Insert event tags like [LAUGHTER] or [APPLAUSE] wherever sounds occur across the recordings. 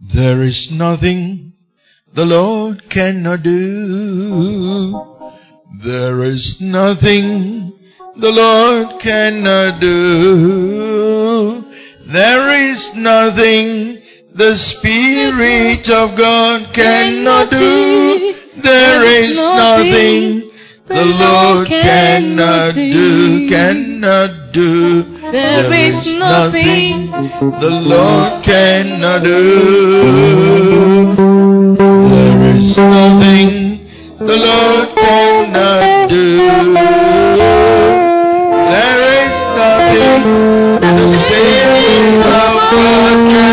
There is nothing the Lord cannot do. There is nothing the Lord cannot do. There is nothing the Spirit of God cannot do. There is nothing the Lord cannot do, cannot do. There is nothing the Lord cannot do. There is nothing the Lord cannot do. There is nothing the Spirit of God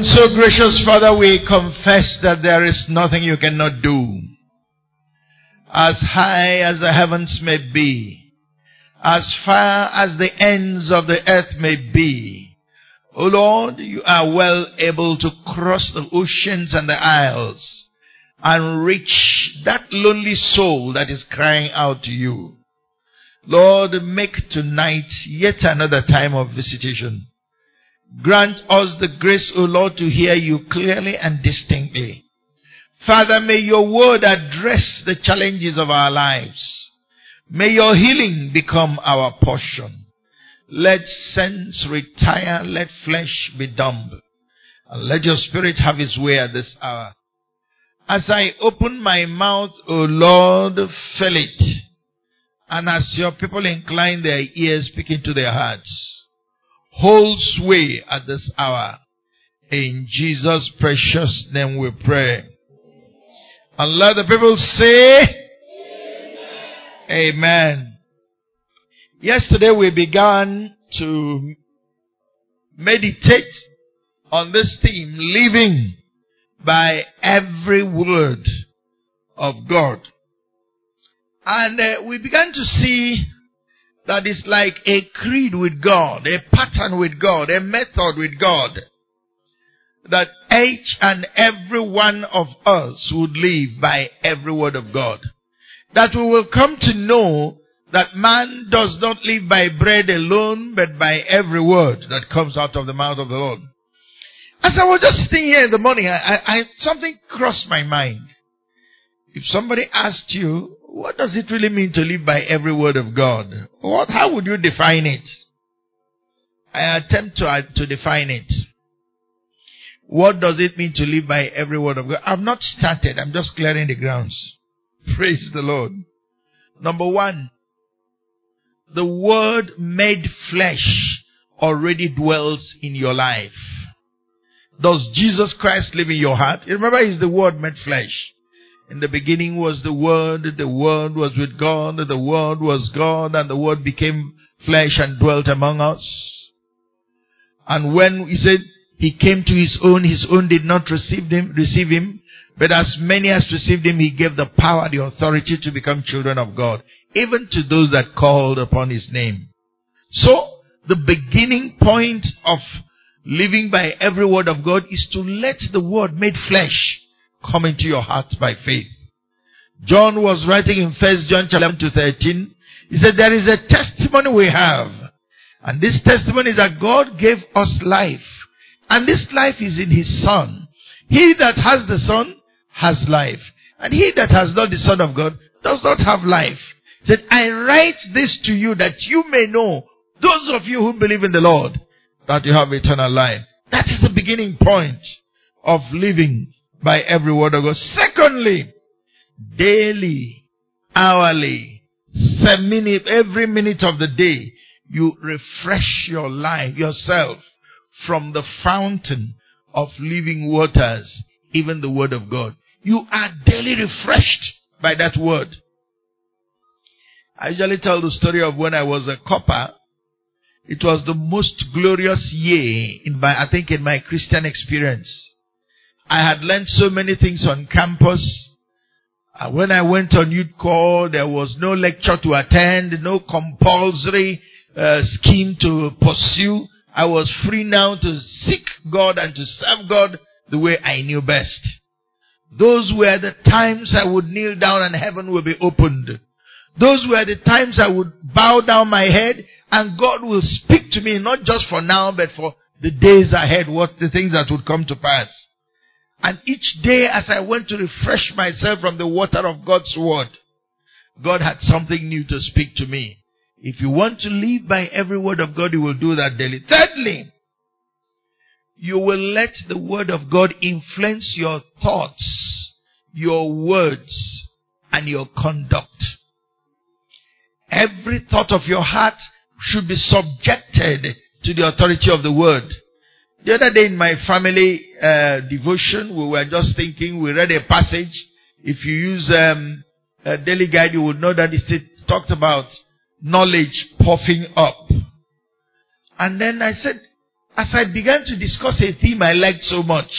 And so, gracious Father, we confess that there is nothing you cannot do. As high as the heavens may be, as far as the ends of the earth may be, O Lord, you are well able to cross the oceans and the isles and reach that lonely soul that is crying out to you. Lord, make tonight yet another time of visitation. Grant us the grace, O Lord, to hear you clearly and distinctly. Father, may your word address the challenges of our lives. May your healing become our portion. Let sense retire, let flesh be dumb. And let your spirit have its way at this hour. As I open my mouth, O Lord, fill it. And as your people incline their ears, speak into their hearts. Hold sway at this hour. In Jesus' precious name we pray. And let the people say, Amen. Amen. Yesterday we began to meditate on this theme, living by every word of God. And uh, we began to see that it's like a creed with God, a pattern with God, a method with God. That each and every one of us would live by every word of God. That we will come to know that man does not live by bread alone, but by every word that comes out of the mouth of the Lord. As I was just sitting here in the morning, I, I, I, something crossed my mind. If somebody asked you, what does it really mean to live by every word of God? What, how would you define it? I attempt to, uh, to define it. What does it mean to live by every word of God? I've not started. I'm just clearing the grounds. [LAUGHS] Praise the Lord. Number one, the word made flesh already dwells in your life. Does Jesus Christ live in your heart? Remember, He's the Word made flesh. In the beginning was the Word, the Word was with God, the Word was God, and the Word became flesh and dwelt among us. And when He said He came to His own, His own did not receive Him, receive Him, but as many as received Him, He gave the power, the authority to become children of God, even to those that called upon His name. So, the beginning point of living by every word of God is to let the word made flesh come into your heart by faith. John was writing in First John chapter 11 to 13. He said, there is a testimony we have. And this testimony is that God gave us life. And this life is in His Son. He that has the Son has life. And he that has not the Son of God does not have life. He said, I write this to you that you may know, those of you who believe in the Lord, that you have eternal life. That is the beginning point of living by every word of God. Secondly, daily, hourly, minute, every minute of the day, you refresh your life, yourself, from the fountain of living waters, even the word of God. You are daily refreshed by that word. I usually tell the story of when I was a corper it was the most glorious year in my, I think in my Christian experience. I had learned so many things on campus. Uh, when I went on youth corps, there was no lecture to attend, no compulsory uh, scheme to pursue. I was free now to seek God and to serve God the way I knew best. Those were the times I would kneel down and heaven will be opened. Those were the times I would bow down my head and God will speak to me, not just for now, but for the days ahead, what the things that would come to pass. And each day as I went to refresh myself from the water of God's word, God had something new to speak to me. If you want to live by every word of God, you will do that daily. Thirdly, you will let the word of God influence your thoughts, your words, and your conduct. Every thought of your heart should be subjected to the authority of the word. The other day in my family uh, devotion, we were just thinking, we read a passage. If you use um, a daily guide, you would know that it talked about knowledge puffing up. And then I said, as I began to discuss a theme I liked so much,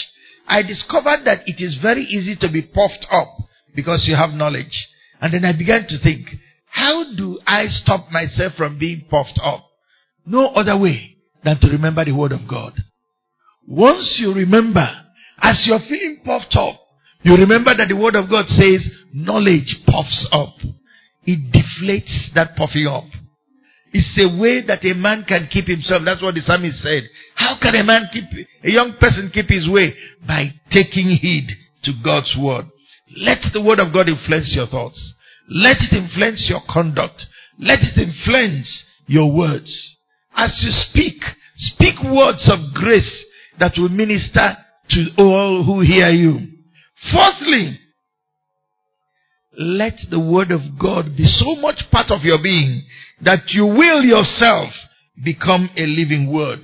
I discovered that it is very easy to be puffed up because you have knowledge. And then I began to think, how do I stop myself from being puffed up? No other way than to remember the word of God. Once you remember, as you're feeling puffed up, you remember that the word of God says knowledge puffs up. It deflates that puffing up. It's a way that a man can keep himself. That's what the psalmist said. How can a man keep, a young person keep his way? By taking heed to God's word. Let the word of God influence your thoughts. Let it influence your conduct. Let it influence your words. As you speak, speak words of grace that will minister to all who hear you. Fourthly, let the word of God be so much part of your being that you will yourself become a living word.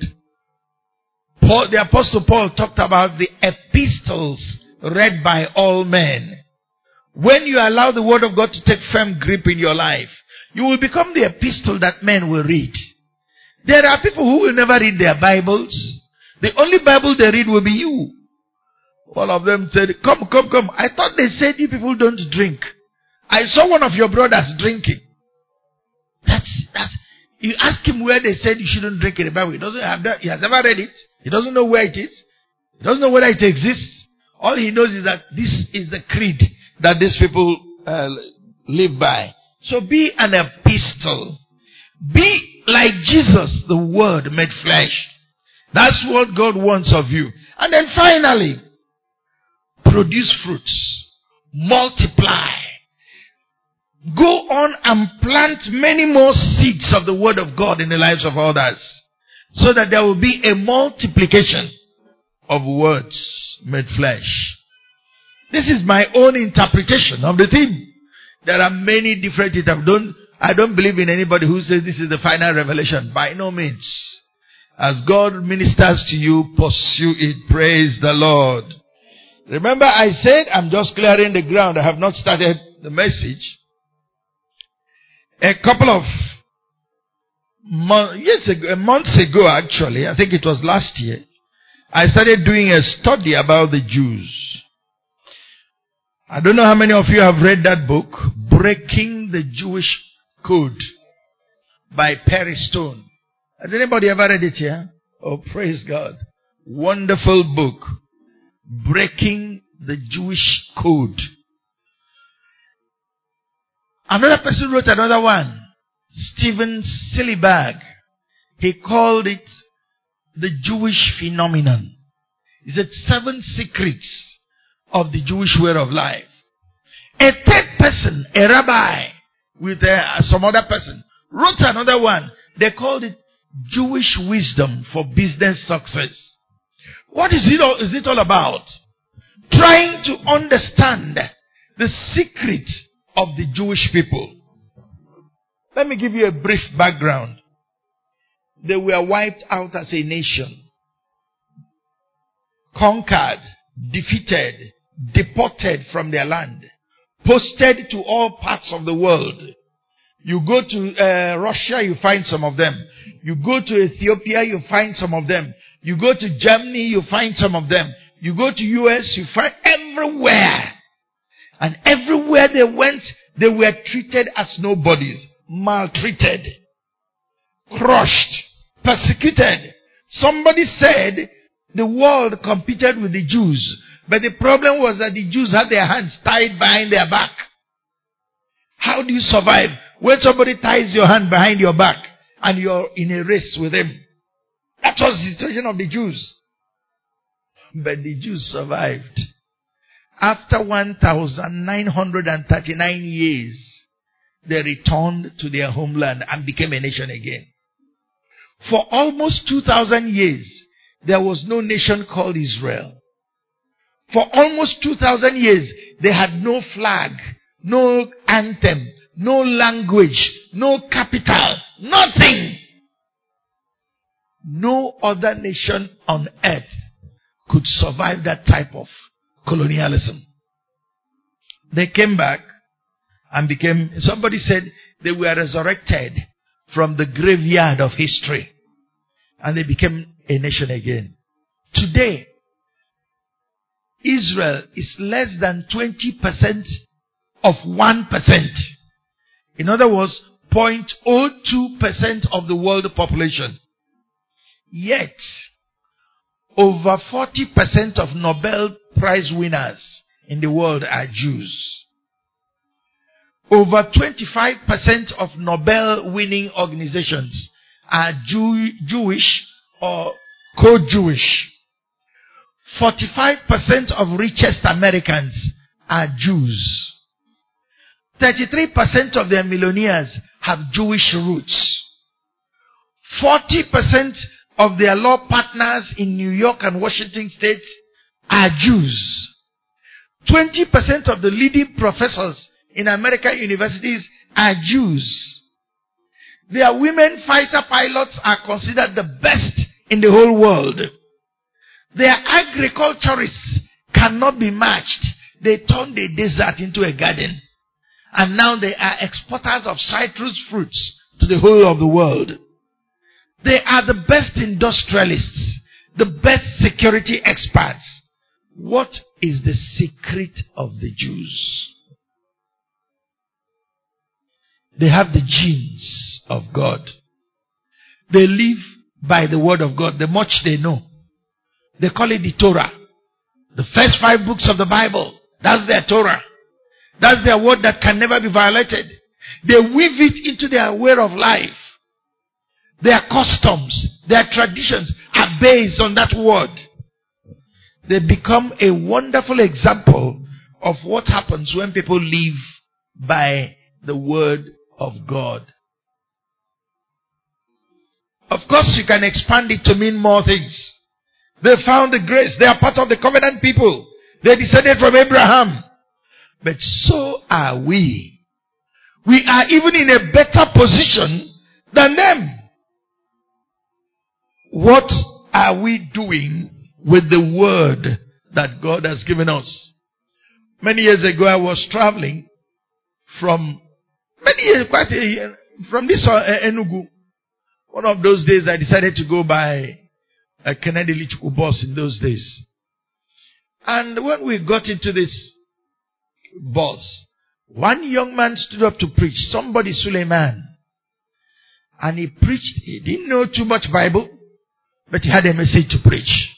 Paul, the apostle Paul talked about the epistles read by all men. When you allow the word of God to take firm grip in your life, you will become the epistle that men will read. There are people who will never read their Bibles. The only Bible they read will be you. One of them said, come, come, come. I thought they said you people don't drink. I saw one of your brothers drinking. That's, that's, you ask him where they said you shouldn't drink in the Bible. He doesn't have that. He has never read it. He doesn't know where it is. He doesn't know whether it exists. All he knows is that this is the creed that these people uh, live by. So be an epistle. Be like Jesus, the Word made flesh. That's what God wants of you. And then finally, produce fruits. Multiply. Go on and plant many more seeds of the Word of God in the lives of others. So that there will be a multiplication of words made flesh. This is my own interpretation of the theme. There are many different I don't, I don't believe in anybody who says this is the final revelation. By no means. As God ministers to you, pursue it. Praise the Lord. Remember I said I'm just clearing the ground. I have not started the message. A couple of months, yes, months ago actually, I think it was last year, I started doing a study about the Jews. I don't know how many of you have read that book, Breaking the Jewish Code by Perry Stone. Has anybody ever read it here? Oh, praise God. Wonderful book. Breaking the Jewish Code. Another person wrote another one. Steven Silbiger. He called it the Jewish phenomenon. He said seven secrets of the Jewish way of life. A third person, a rabbi, with uh, some other person, wrote another one. They called it Jewish wisdom for business success. What is it all, is it all about? Trying to understand the secret of the Jewish people. Let me give you a brief background. They were wiped out as a nation, conquered, defeated, deported from their land, posted to all parts of the world. You go to uh, Russia, you find some of them. You go to Ethiopia, you find some of them. You go to Germany, you find some of them. You go to US, you find everywhere. And everywhere they went, they were treated as nobodies, maltreated, crushed, persecuted. Somebody said the world competed with the Jews, but the problem was that the Jews had their hands tied behind their back. How do you survive when somebody ties your hand behind your back and you're in a race with him? That was the situation of the Jews. But the Jews survived. After 1,939 years, they returned to their homeland and became a nation again. For almost 2,000 years, there was no nation called Israel. For almost 2,000 years, they had no flag, no anthem, no language, no capital, nothing. No other nation on earth could survive that type of colonialism. They came back and became, somebody said they were resurrected from the graveyard of history and they became a nation again. Today, Israel is less than 20% of 1%. In other words, 0.02% of the world population. Yet, over 40% of Nobel Prize winners in the world are Jews. Over 25% of Nobel winning organizations are Jew- Jewish or co-Jewish. 45% of richest Americans are Jews. 33% of their millionaires have Jewish roots. 40% of their law partners in New York and Washington state are Jews. 20% of the leading professors in American universities are Jews. Their women fighter pilots are considered the best in the whole world. Their agriculturists cannot be matched. They turn the desert into a garden. And now they are exporters of citrus fruits to the whole of the world. They are the best industrialists, the best security experts. What is the secret of the Jews? They have the genes of God. They live by the word of God, the much they know. They call it the Torah. The first five books of the Bible. That's their Torah. That's their word that can never be violated. They weave it into their way of life. Their customs, their traditions are based on that word. They become a wonderful example of what happens when people live by the word of God. Of course, you can expand it to mean more things. They found the grace. They are part of the covenant people. They descended from Abraham. But so are we. We are even in a better position than them. What are we doing with the word that God has given us? Many years ago, I was traveling from many years, quite a year, from this uh, Enugu. One of those days, I decided to go by Ekene Dili Chukwu bus in those days. And when we got into this bus, one young man stood up to preach, somebody Suleiman. And he preached, he didn't know too much Bible, but he had a message to preach.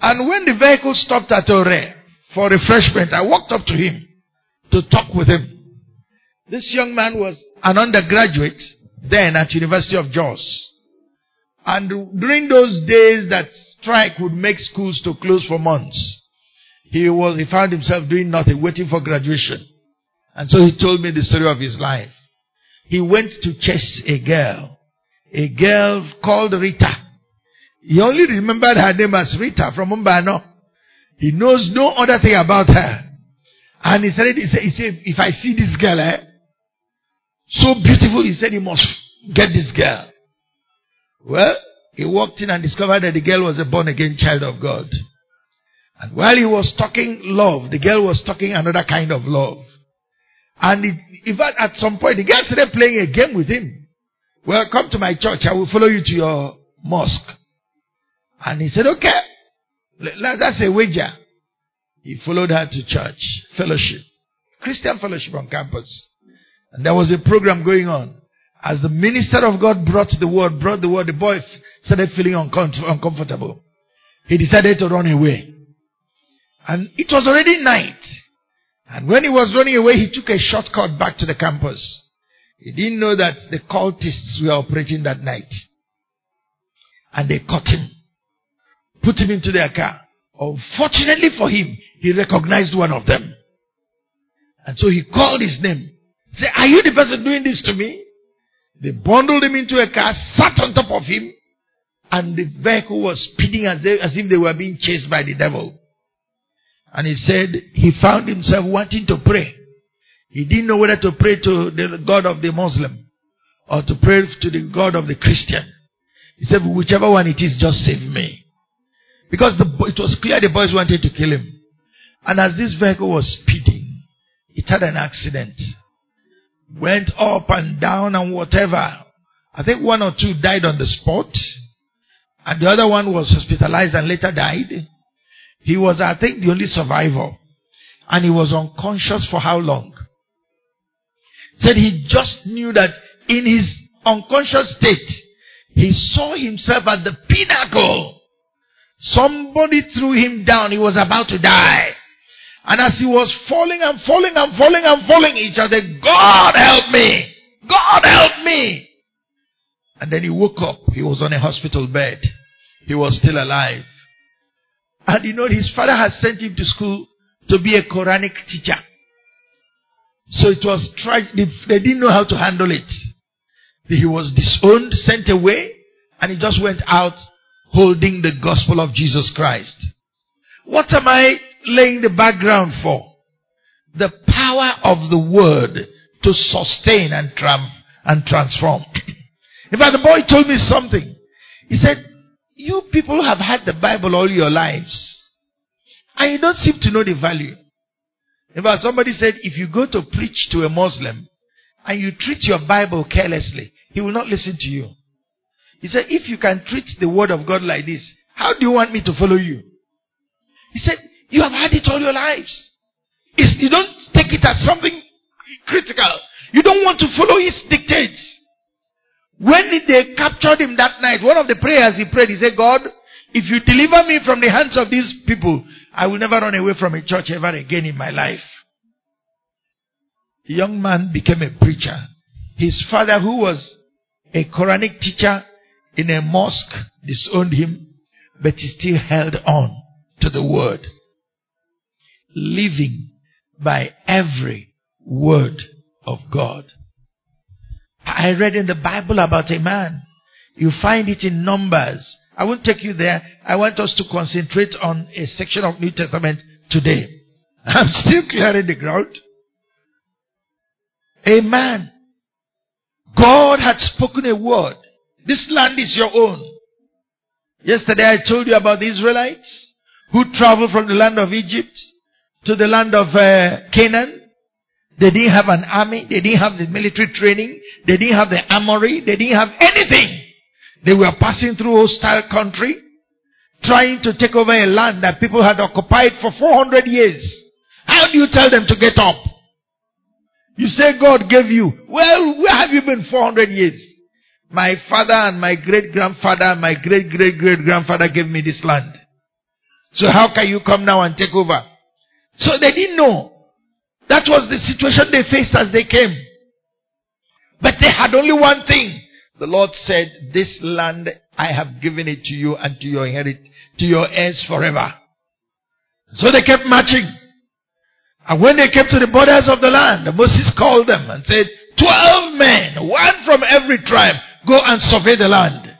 And when the vehicle stopped at Ore for refreshment, I walked up to him to talk with him. This young man was an undergraduate then at University of Jos. And during those days that strike would make schools to close for months, he was, he found himself doing nothing, waiting for graduation. And so he told me the story of his life. He went to chase a girl, a girl called Rita. He only remembered her name as Rita from Mbano. He knows no other thing about her. And he said, he said, he said if I see this girl, eh, so beautiful, he said he must get this girl. Well, he walked in and discovered that the girl was a born again child of God. And while he was talking love, the girl was talking another kind of love. And it, in fact, at some point, the girl started playing a game with him. Well, come to my church. I will follow you to your mosque. And he said, okay. That's a wager. He followed her to church, fellowship, Christian fellowship on campus. And there was a program going on. As the minister of God brought the word, brought the word, the boy started feeling uncomfortable. He decided to run away. And it was already night. And when he was running away, he took a shortcut back to the campus. He didn't know that the cultists were operating that night. And they caught him, put him into their car. Unfortunately for him, he recognized one of them. And so he called his name. Say, are you the person doing this to me? They bundled him into a car, sat on top of him, and the vehicle was speeding as, they, as if they were being chased by the devil. And he said he found himself wanting to pray. He didn't know whether to pray to the God of the Muslim or to pray to the God of the Christian. He said, whichever one it is, just save me. Because the, it was clear the boys wanted to kill him. And as this vehicle was speeding, it had an accident. Went up and down and whatever. I think one or two died on the spot. And the other one was hospitalized and later died. He was, I think, the only survivor. And he was unconscious for how long? Said he just knew that in his unconscious state, he saw himself at the pinnacle. Somebody threw him down. He was about to die. And as he was falling and falling and falling and falling, he shouted, God help me! God help me! And then he woke up. He was on a hospital bed. He was still alive. And you know, his father had sent him to school to be a Quranic teacher. So it was tried, they didn't know how to handle it. He was disowned, sent away, and he just went out holding the gospel of Jesus Christ. What am I laying the background for? The power of the word to sustain and, tram- and transform. [CLEARS THROAT] In fact, the boy told me something. He said, you people have had the Bible all your lives. And you don't seem to know the value. In fact, somebody said if you go to preach to a Muslim and you treat your Bible carelessly, he will not listen to you. He said, if you can treat the word of God like this, how do you want me to follow you? He said, you have had it all your lives. It's, you don't take it as something critical. You don't want to follow his dictates. When they captured him that night, one of the prayers he prayed, he said, God, if you deliver me from the hands of these people, I will never run away from a church ever again in my life. The young man became a preacher. His father, who was a Quranic teacher in a mosque, disowned him, but he still held on to the word. Living by every word of God. I read in the Bible about a man. You find it in Numbers. I won't take you there. I want us to concentrate on a section of New Testament today. [LAUGHS] I'm still clearing the ground. A man. God had spoken a word. This land is your own. Yesterday I told you about the Israelites who traveled from the land of Egypt to the land of uh, Canaan. They didn't have an army. They didn't have the military training. They didn't have the armory. They didn't have anything. They were passing through hostile country, trying to take over a land that people had occupied for 400 years. How do you tell them to get up? You say God gave you. Well, where have you been 400 years? My father and my great grandfather, and my great great great grandfather gave me this land. So how can you come now and take over? So they didn't know. That was the situation they faced as they came. But they had only one thing. The Lord said, this land I have given it to you and to your inherit, to your heirs forever. So they kept marching. And when they came to the borders of the land, Moses called them and said, twelve men, one from every tribe, go and survey the land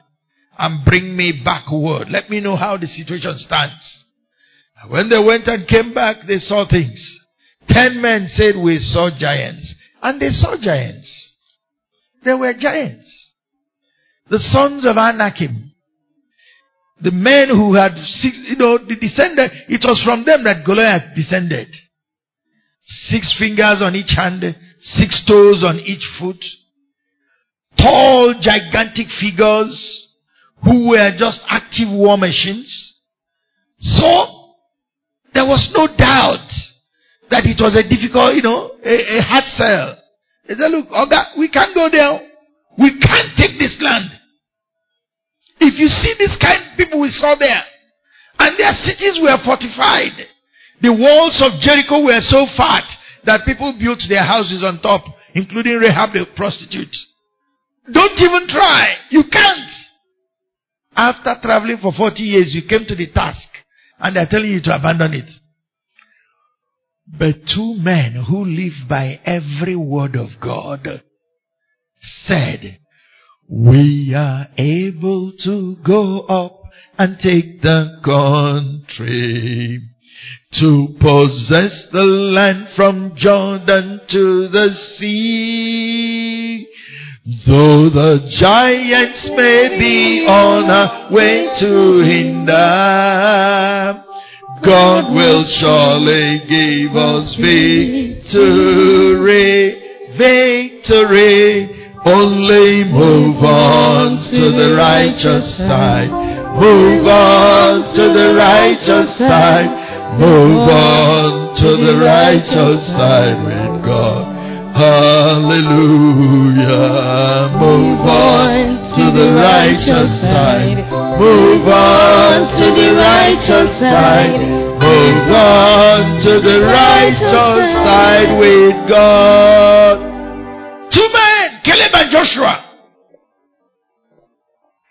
and bring me back word. Let me know how the situation stands. And when they went and came back, they saw things. Ten men said, We saw giants. And they saw giants. They were giants. The sons of Anakim. The men who had six, you know, the descended, it was from them that Goliath descended. Six fingers on each hand, six toes on each foot, tall, gigantic figures who were just active war machines. So, there was no doubt that it was a difficult, you know, a, a hard sell. They said, look, Oga, we can't go there. We can't take this land. If you see this kind of people we saw there, and their cities were fortified. The walls of Jericho were so fat that people built their houses on top, including Rahab the prostitute. Don't even try. You can't. After traveling for 40 years, you came to the task and they're telling you to abandon it. But two men who live by every word of God said, we are able to go up and take the country to possess the land from Jordan to the sea. Though the giants may be on a way to hinder, God will surely give us victory, victory. Only move on to the righteous side. Move on to the righteous side. Move on to the righteous side with God. Hallelujah. Move on to the righteous side. Move on to the righteous side. Move on to the righteous side with God. Two men, Caleb and Joshua.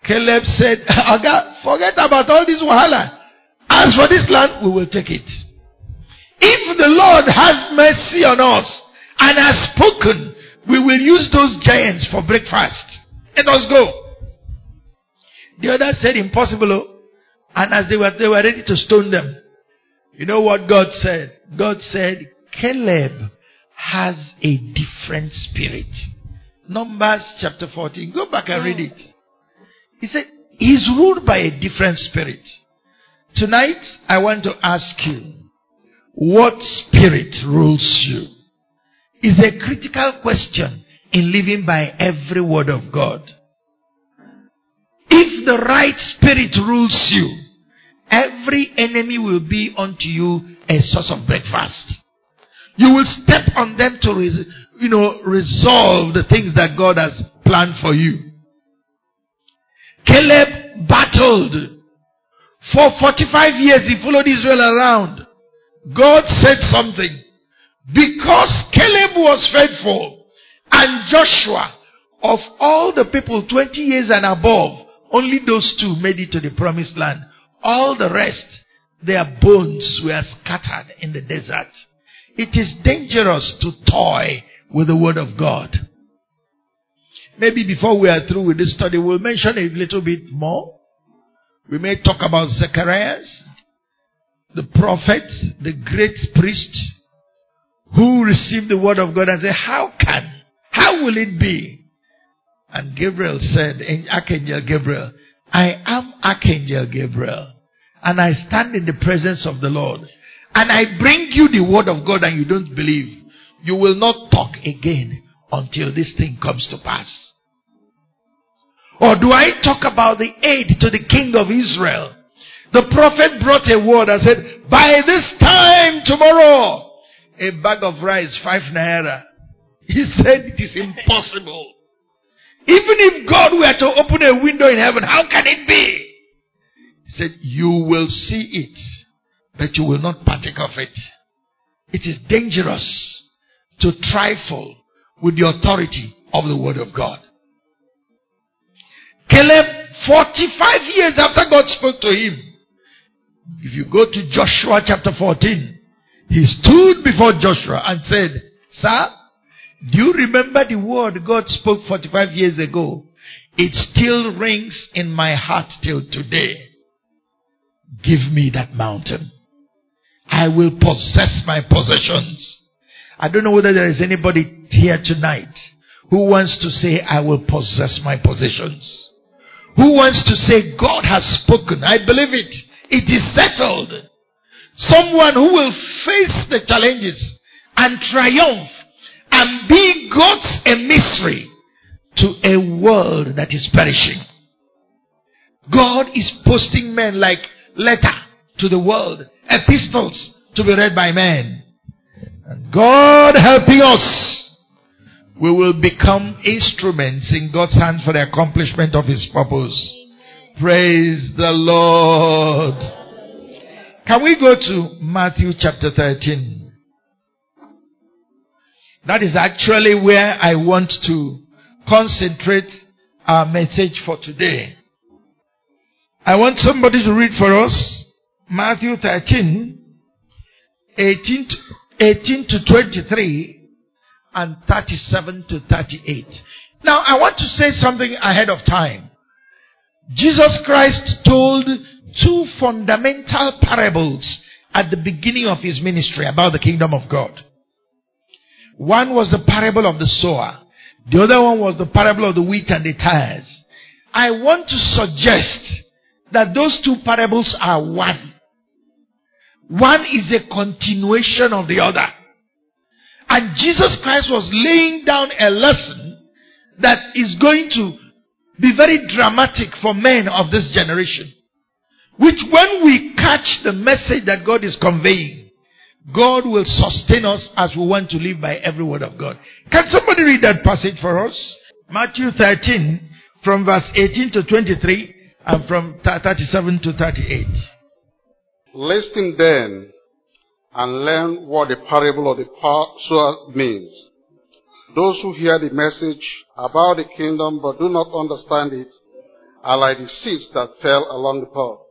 Caleb said, [LAUGHS] Aga, forget about all this wahala. As for this land, we will take it. If the Lord has mercy on us and has spoken, we will use those giants for breakfast. Let us go. The other said, impossible. Oh. And as they were, they were ready to stone them. You know what God said? God said, Caleb has a different spirit. Numbers chapter 14. Go back and read it. He said, He's ruled by a different spirit. Tonight, I want to ask you, what spirit rules you? Is a critical question in living by every word of God. If the right spirit rules you, every enemy will be unto you a source of breakfast. You will step on them to, res- you know, resolve the things that God has planned for you. Caleb battled. For 45 years he followed Israel around. God said something. Because Caleb was faithful and Joshua, of all the people 20 years and above, only those two made it to the promised land. All the rest, their bones were scattered in the desert. It is dangerous to toy with the Word of God. Maybe before we are through with this study, we'll mention a little bit more. We may talk about Zacharias, the prophet, the great priest, who received the Word of God and said, How can? How will it be? And Gabriel said, Archangel Gabriel, I am Archangel Gabriel, and I stand in the presence of the Lord and I bring you the word of God and you don't believe, you will not talk again until this thing comes to pass. Or do I talk about the aide to the king of Israel? The prophet brought a word and said, by this time tomorrow, a bag of rice, five naira. He said it is impossible. Even if God were to open a window in heaven, how can it be? He said, you will see it but you will not partake of it. It is dangerous to trifle with the authority of the Word of God. Caleb, 45 years after God spoke to him, if you go to Joshua chapter 14, he stood before Joshua and said, Sir, do you remember the word God spoke 45 years ago? It still rings in my heart till today. Give me that mountain. I will possess my possessions. I don't know whether there is anybody here tonight who wants to say, I will possess my possessions. Who wants to say, God has spoken. I believe it. It is settled. Someone who will face the challenges and triumph and be God's emissary to a world that is perishing. God is posting men like letter to the world, epistles to be read by men. And God helping us, we will become instruments in God's hand for the accomplishment of His purpose. Praise the Lord. Can we go to Matthew chapter 13? That is actually where I want to concentrate our message for today. I want somebody to read for us Matthew 13, 18 to, 18 to 23 and 37 to 38. Now I want to say something ahead of time. Jesus Christ told two fundamental parables at the beginning of his ministry about the kingdom of God. One was the parable of the sower. The other one was the parable of the wheat and the tares. I want to suggest that those two parables are one. One is a continuation of the other. And Jesus Christ was laying down a lesson that is going to be very dramatic for men of this generation. Which when we catch the message that God is conveying, God will sustain us as we want to live by every word of God. Can somebody read that passage for us? Matthew 13 from verse 18 to 23 and from 37 to 38. Listen then and learn what the parable of the sower means. Those who hear the message about the kingdom but do not understand it are like the seeds that fell along the path.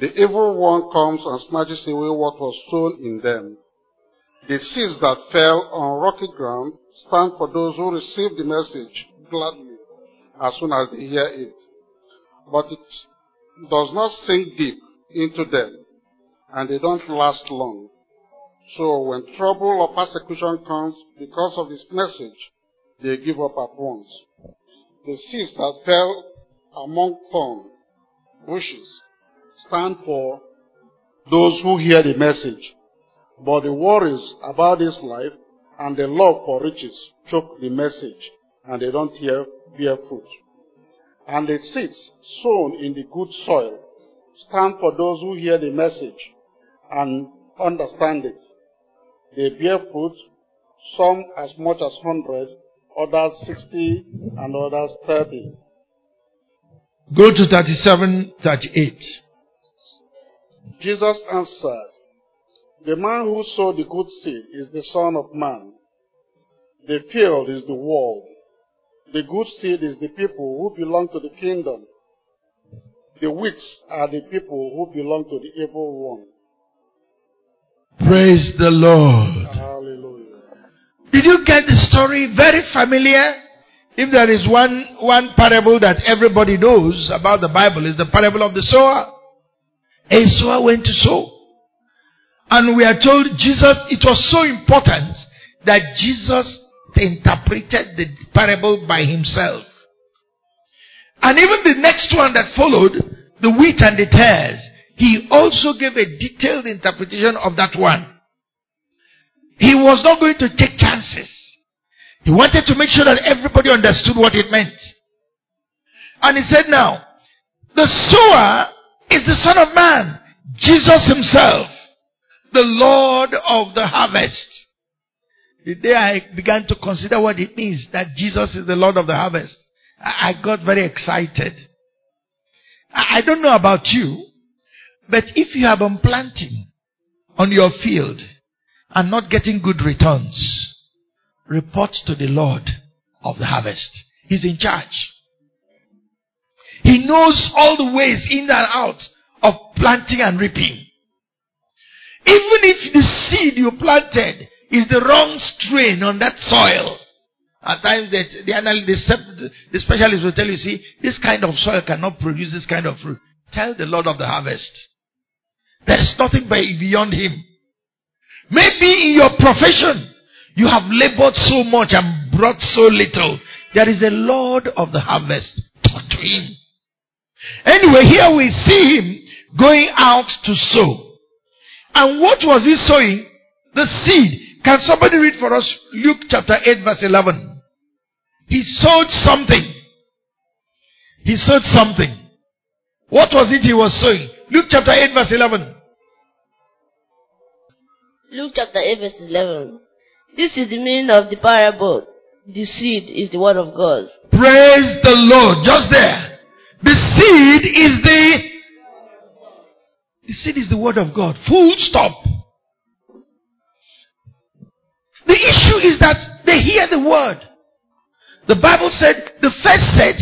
The evil one comes and snatches away what was sown in them. The seeds that fell on rocky ground stand for those who receive the message gladly as soon as they hear it but it does not sink deep into them, and they don't last long. So when trouble or persecution comes because of this message, they give up at once. The seeds that fell among thorn bushes stand for those who hear the message. But the worries about this life and the love for riches choke the message and they don't hear, bear fruit and the seeds sown in the good soil stand for those who hear the message and understand it. They bear fruit, some as much as 100, others 60, and others 30. Go to 37, 38. Jesus answered, The man who sowed the good seed is the Son of Man. The field is the world. The good seed is the people who belong to the kingdom. The weeds are the people who belong to the evil one. Praise the Lord. Hallelujah. Did you get the story very familiar? If there is one, one parable that everybody knows about the Bible is the parable of the sower. Sower went to sow. And we are told Jesus, it was so important that Jesus interpreted the parable by himself. And even the next one that followed, the wheat and the tares, he also gave a detailed interpretation of that one. He was not going to take chances. He wanted to make sure that everybody understood what it meant. And he said now, the sower is the son of man, Jesus himself, the Lord of the harvest. The day I began to consider what it means that Jesus is the Lord of the harvest, I got very excited. I don't know about you, but if you have been planting on your field and not getting good returns, report to the Lord of the harvest. He's in charge. He knows all the ways in and out of planting and reaping. Even if the seed you planted is the wrong strain on that soil. At times that the analyst, the, the specialist will tell you, see, this kind of soil cannot produce this kind of fruit. Tell the Lord of the harvest. There is nothing beyond him. Maybe in your profession, you have labored so much and brought so little. There is a Lord of the harvest. Talk to him. Anyway, here we see him going out to sow. And what was he sowing? The seed Can somebody read for us Luke chapter 8 verse 11? He sowed something. He sowed something. What was it he was sowing? Luke chapter 8 verse 11. Luke chapter 8 verse 11. This is the meaning of the parable. The seed is the word of God. Praise the Lord. Just there. The seed is the the seed is the word of God. Full stop. The issue is that they hear the word. The Bible said the first set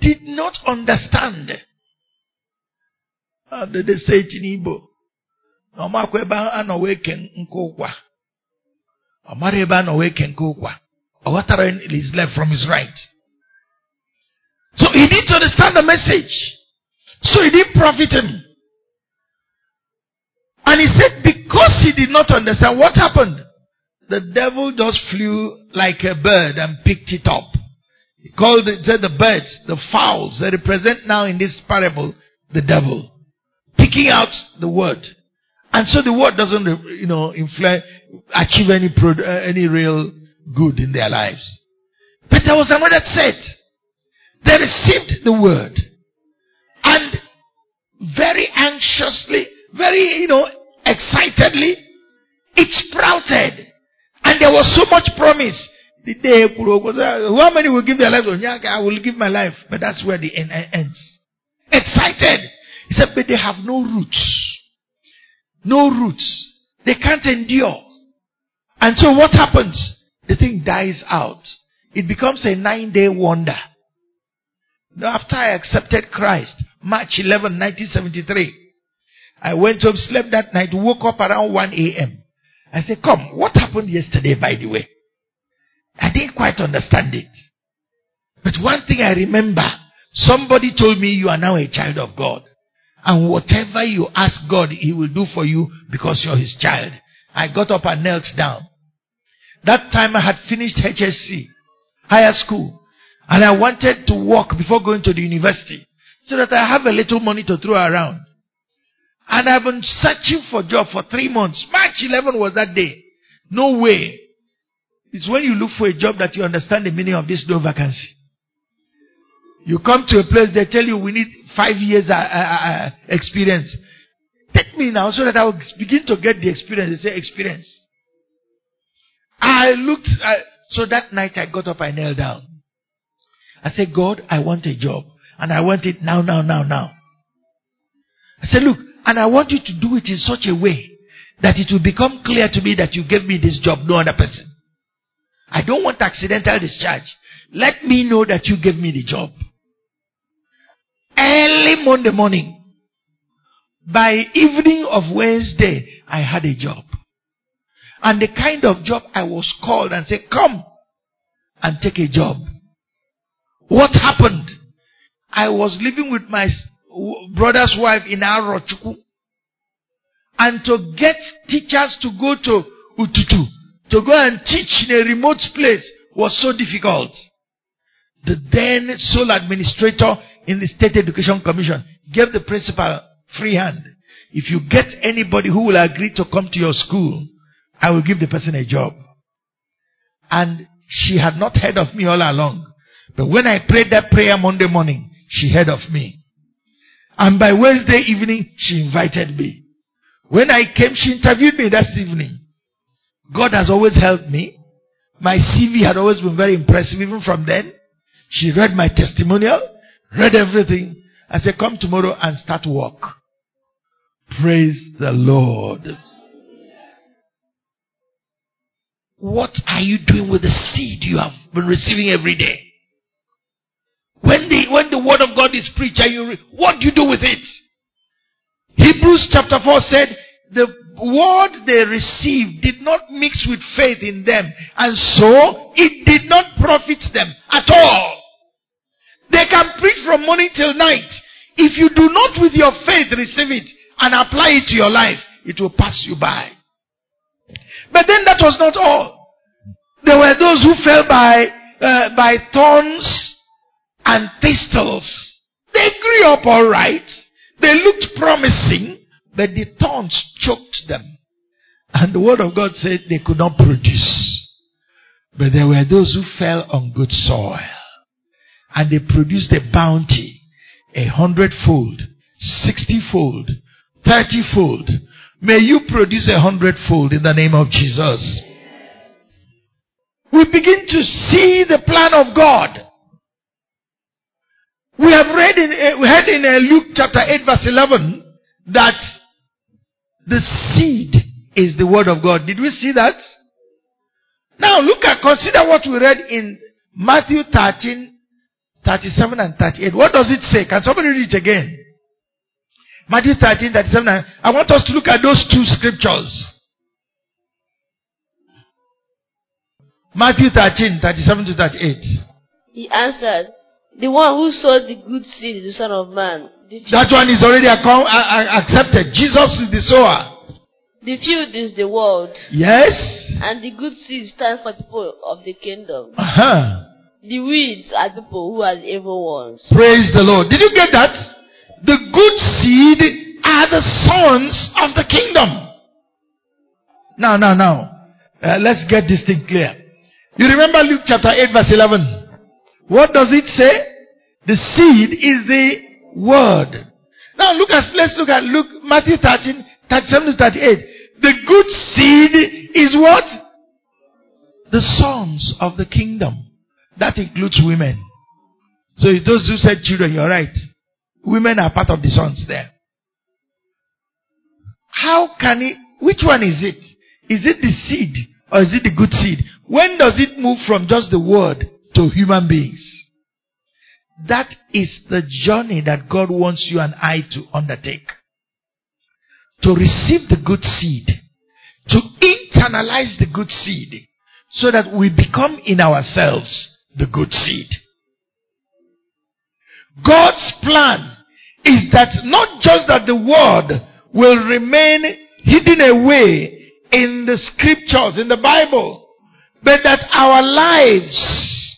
did not understand. Ah, How did they say it in Igbo? ọmakwa ebe a nọ wee ke nke ụkwa ọ mara a nọ wee ghọtara his left from his right so he didn't understand the message. So he didn't profit him. And he said because he did not understand what happened? The devil just flew like a bird and picked it up. He called it said the birds the fowls they represent now in this parable the devil. Picking out the word. And so the word doesn't, you know, influence, achieve any, pro, uh, any real good in their lives. But there was another set. They received the word and very anxiously, very, you know, excitedly, it sprouted. And there was so much promise. The day, how many will give their life? Oh, I will give my life. But that's where the end ends. Excited. He said, but they have no roots no roots. They can't endure. And so what happens? The thing dies out. It becomes a nine day wonder. After I accepted Christ, March 11, 1973, I went home, slept that night, woke up around 1 a.m. I said, Come, what happened yesterday, by the way? I didn't quite understand it. But one thing I remember, somebody told me you are now a child of God. And whatever you ask God, He will do for you because you're His child. I got up and knelt down. That time I had finished HSC, higher school, and I wanted to work before going to the university so that I have a little money to throw around. And I've been searching for job for three months. March 11 was that day. No way. It's when you look for a job that you understand the meaning of this no vacancy. You come to a place, they tell you we need five years uh, uh, uh, experience. Take me now so that I will begin to get the experience. They say experience. I looked, so that night I got up, I knelt down. I said, God, I want a job. And I want it now, now, now, now. I said, look, and I want you to do it in such a way that it will become clear to me that you gave me this job, no other person. I don't want accidental discharge. Let me know that you gave me the job. Early Monday morning. By evening of Wednesday, I had a job. And the kind of job I was called and said, come and take a job. What happened? I was living with my brother's wife in Arochuku. And to get teachers to go to Ututu, to go and teach in a remote place was so difficult. The then sole administrator in the State Education Commission gave the principal free hand. If you get anybody who will agree to come to your school, I will give the person a job. And she had not heard of me all along. But when I prayed that prayer Monday morning, she heard of me. And by Wednesday evening, she invited me. When I came, she interviewed me that evening. God has always helped me. My CV had always been very impressive even from then. She read my testimonial read everything. I said, come tomorrow and start work. Praise the Lord. What are you doing with the seed you have been receiving every day? When the, when the word of God is preached, you what do you do with it? Hebrews chapter 4 said, the word they received did not mix with faith in them, and so it did not profit them at all. They can preach from morning till night. If you do not with your faith receive it and apply it to your life, it will pass you by. But then that was not all. There were those who fell by, uh, by thorns and thistles. They grew up alright. They looked promising, but the thorns choked them. And the word of God said they could not produce. But there were those who fell on good soil. And they produced a bounty, a hundredfold, sixtyfold, thirtyfold. May you produce a hundredfold in the name of Jesus. We begin to see the plan of God. We have read in, uh, we heard in uh, Luke chapter 8 verse 11 that the seed is the word of God. Did we see that? Now look at, consider what we read in Matthew 13, 37 and 38. What does it say? Can somebody read it again? Matthew 13, 37. I want us to look at those two scriptures. Matthew 13, 37 to 38. He answered, The one who sowed the good seed is the Son of Man. That one is already accepted. Jesus is the sower. The field is the world. Yes. And the good seed stands for people of the kingdom. Uh-huh. The weeds are people who are the evil ones. Praise the Lord. Did you get that? The good seed are the sons of the kingdom. Now, now, now. Uh, let's get this thing clear. You remember Luke chapter 8 verse 11. What does it say? The seed is the word. Now look at, let's look at Luke, Matthew 13, 37 to 38. The good seed is what? The sons of the kingdom. That includes women. So those who said children, you're right. Women are part of the sons there. How can it, which one is it? Is it the seed or is it the good seed? When does it move from just the word to human beings? That is the journey that God wants you and I to undertake to receive the good seed, to internalize the good seed, so that we become in ourselves the good seed. God's plan is that not just that the word will remain hidden away in the scriptures, in the Bible, but that our lives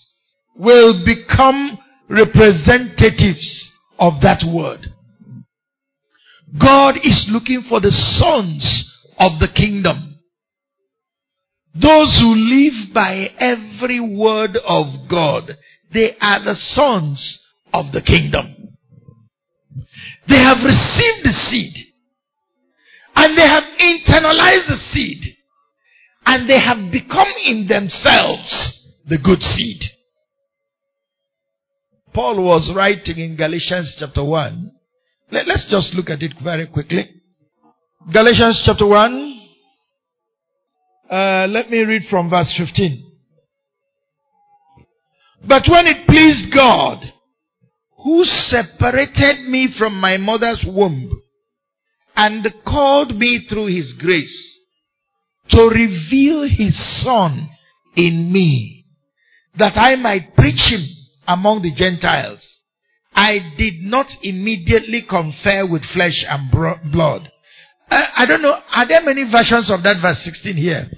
will become representatives of that word. God is looking for the sons of the kingdom. Those who live by every word of God, they are the sons of the kingdom. They have received the seed and they have internalized the seed and they have become in themselves the good seed. Paul was writing in Galatians chapter 1 let, us just look at it very quickly. Galatians chapter 1. Uh, let me read from verse 15. But when it pleased God, who separated me from my mother's womb and called me through his grace to reveal his son in me, that I might preach him among the Gentiles I did not immediately confer with flesh and blood. Uh, I don't know. Are there many versions of that verse 16 here?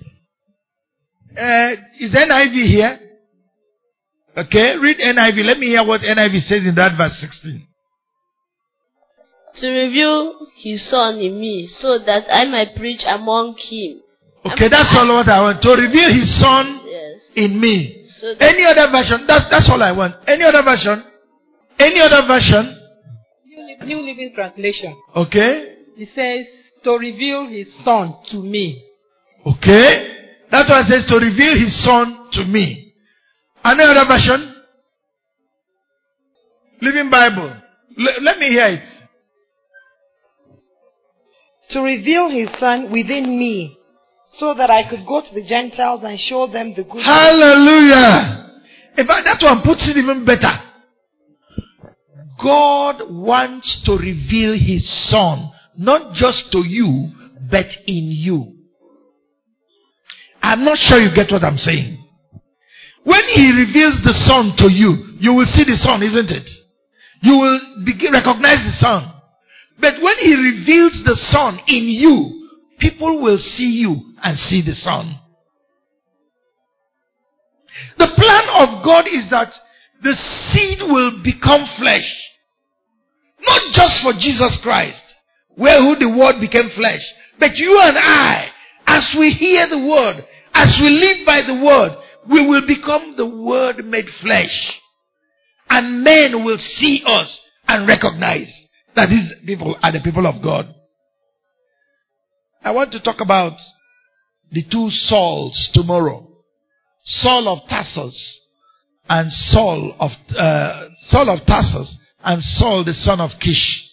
Uh, is NIV here? Okay, read NIV. Let me hear what NIV says in that verse 16. To reveal his son in me, so that I might preach among him. Okay, I'm, that's all what I want. To reveal his son yes. in me. So Any other version? That's, that's all I want. Any other version? Any other version? New Living Translation. Okay. It says, to reveal his son to me. Okay. That one says, to reveal his son to me. Any other version? Living Bible. L- let me hear it. To reveal his son within me, so that I could go to the Gentiles and show them the good. Hallelujah! In fact, that one puts it even better. God wants to reveal His Son, not just to you, but in you. I'm not sure you get what I'm saying. When He reveals the Son to you, you will see the Son, isn't it? You will begin, recognize the Son. But when He reveals the Son in you, people will see you and see the Son. The plan of God is that the seed will become flesh. Not just for Jesus Christ, where who the word became flesh, but you and I As we hear the word, as we live by the word, we will become the word made flesh. And men will see us and recognize that these people are the people of God. I want to talk about the two Sauls tomorrow. Saul of Tarsus and Saul of uh, Saul of Tarsus and Saul the son of Kish.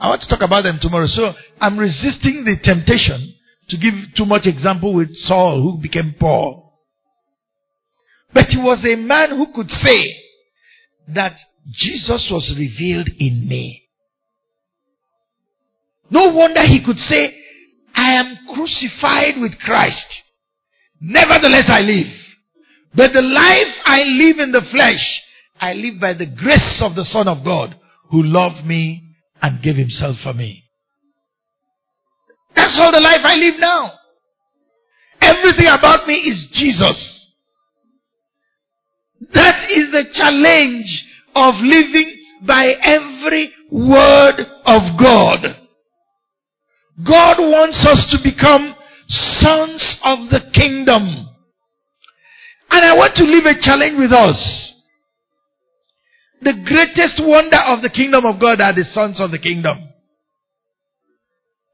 I want to talk about them tomorrow. So I'm resisting the temptation to give too much example with Saul who became Paul. But he was a man who could say that Jesus was revealed in me. No wonder he could say, I am crucified with Christ. Nevertheless I live. But the life I live in the flesh, I live by the grace of the Son of God who loved me and gave himself for me. That's all the life I live now. Everything about me is Jesus. That is the challenge of living by every word of God. God wants us to become sons of the kingdom. And I want to leave a challenge with us. The greatest wonder of the kingdom of God are the sons of the kingdom.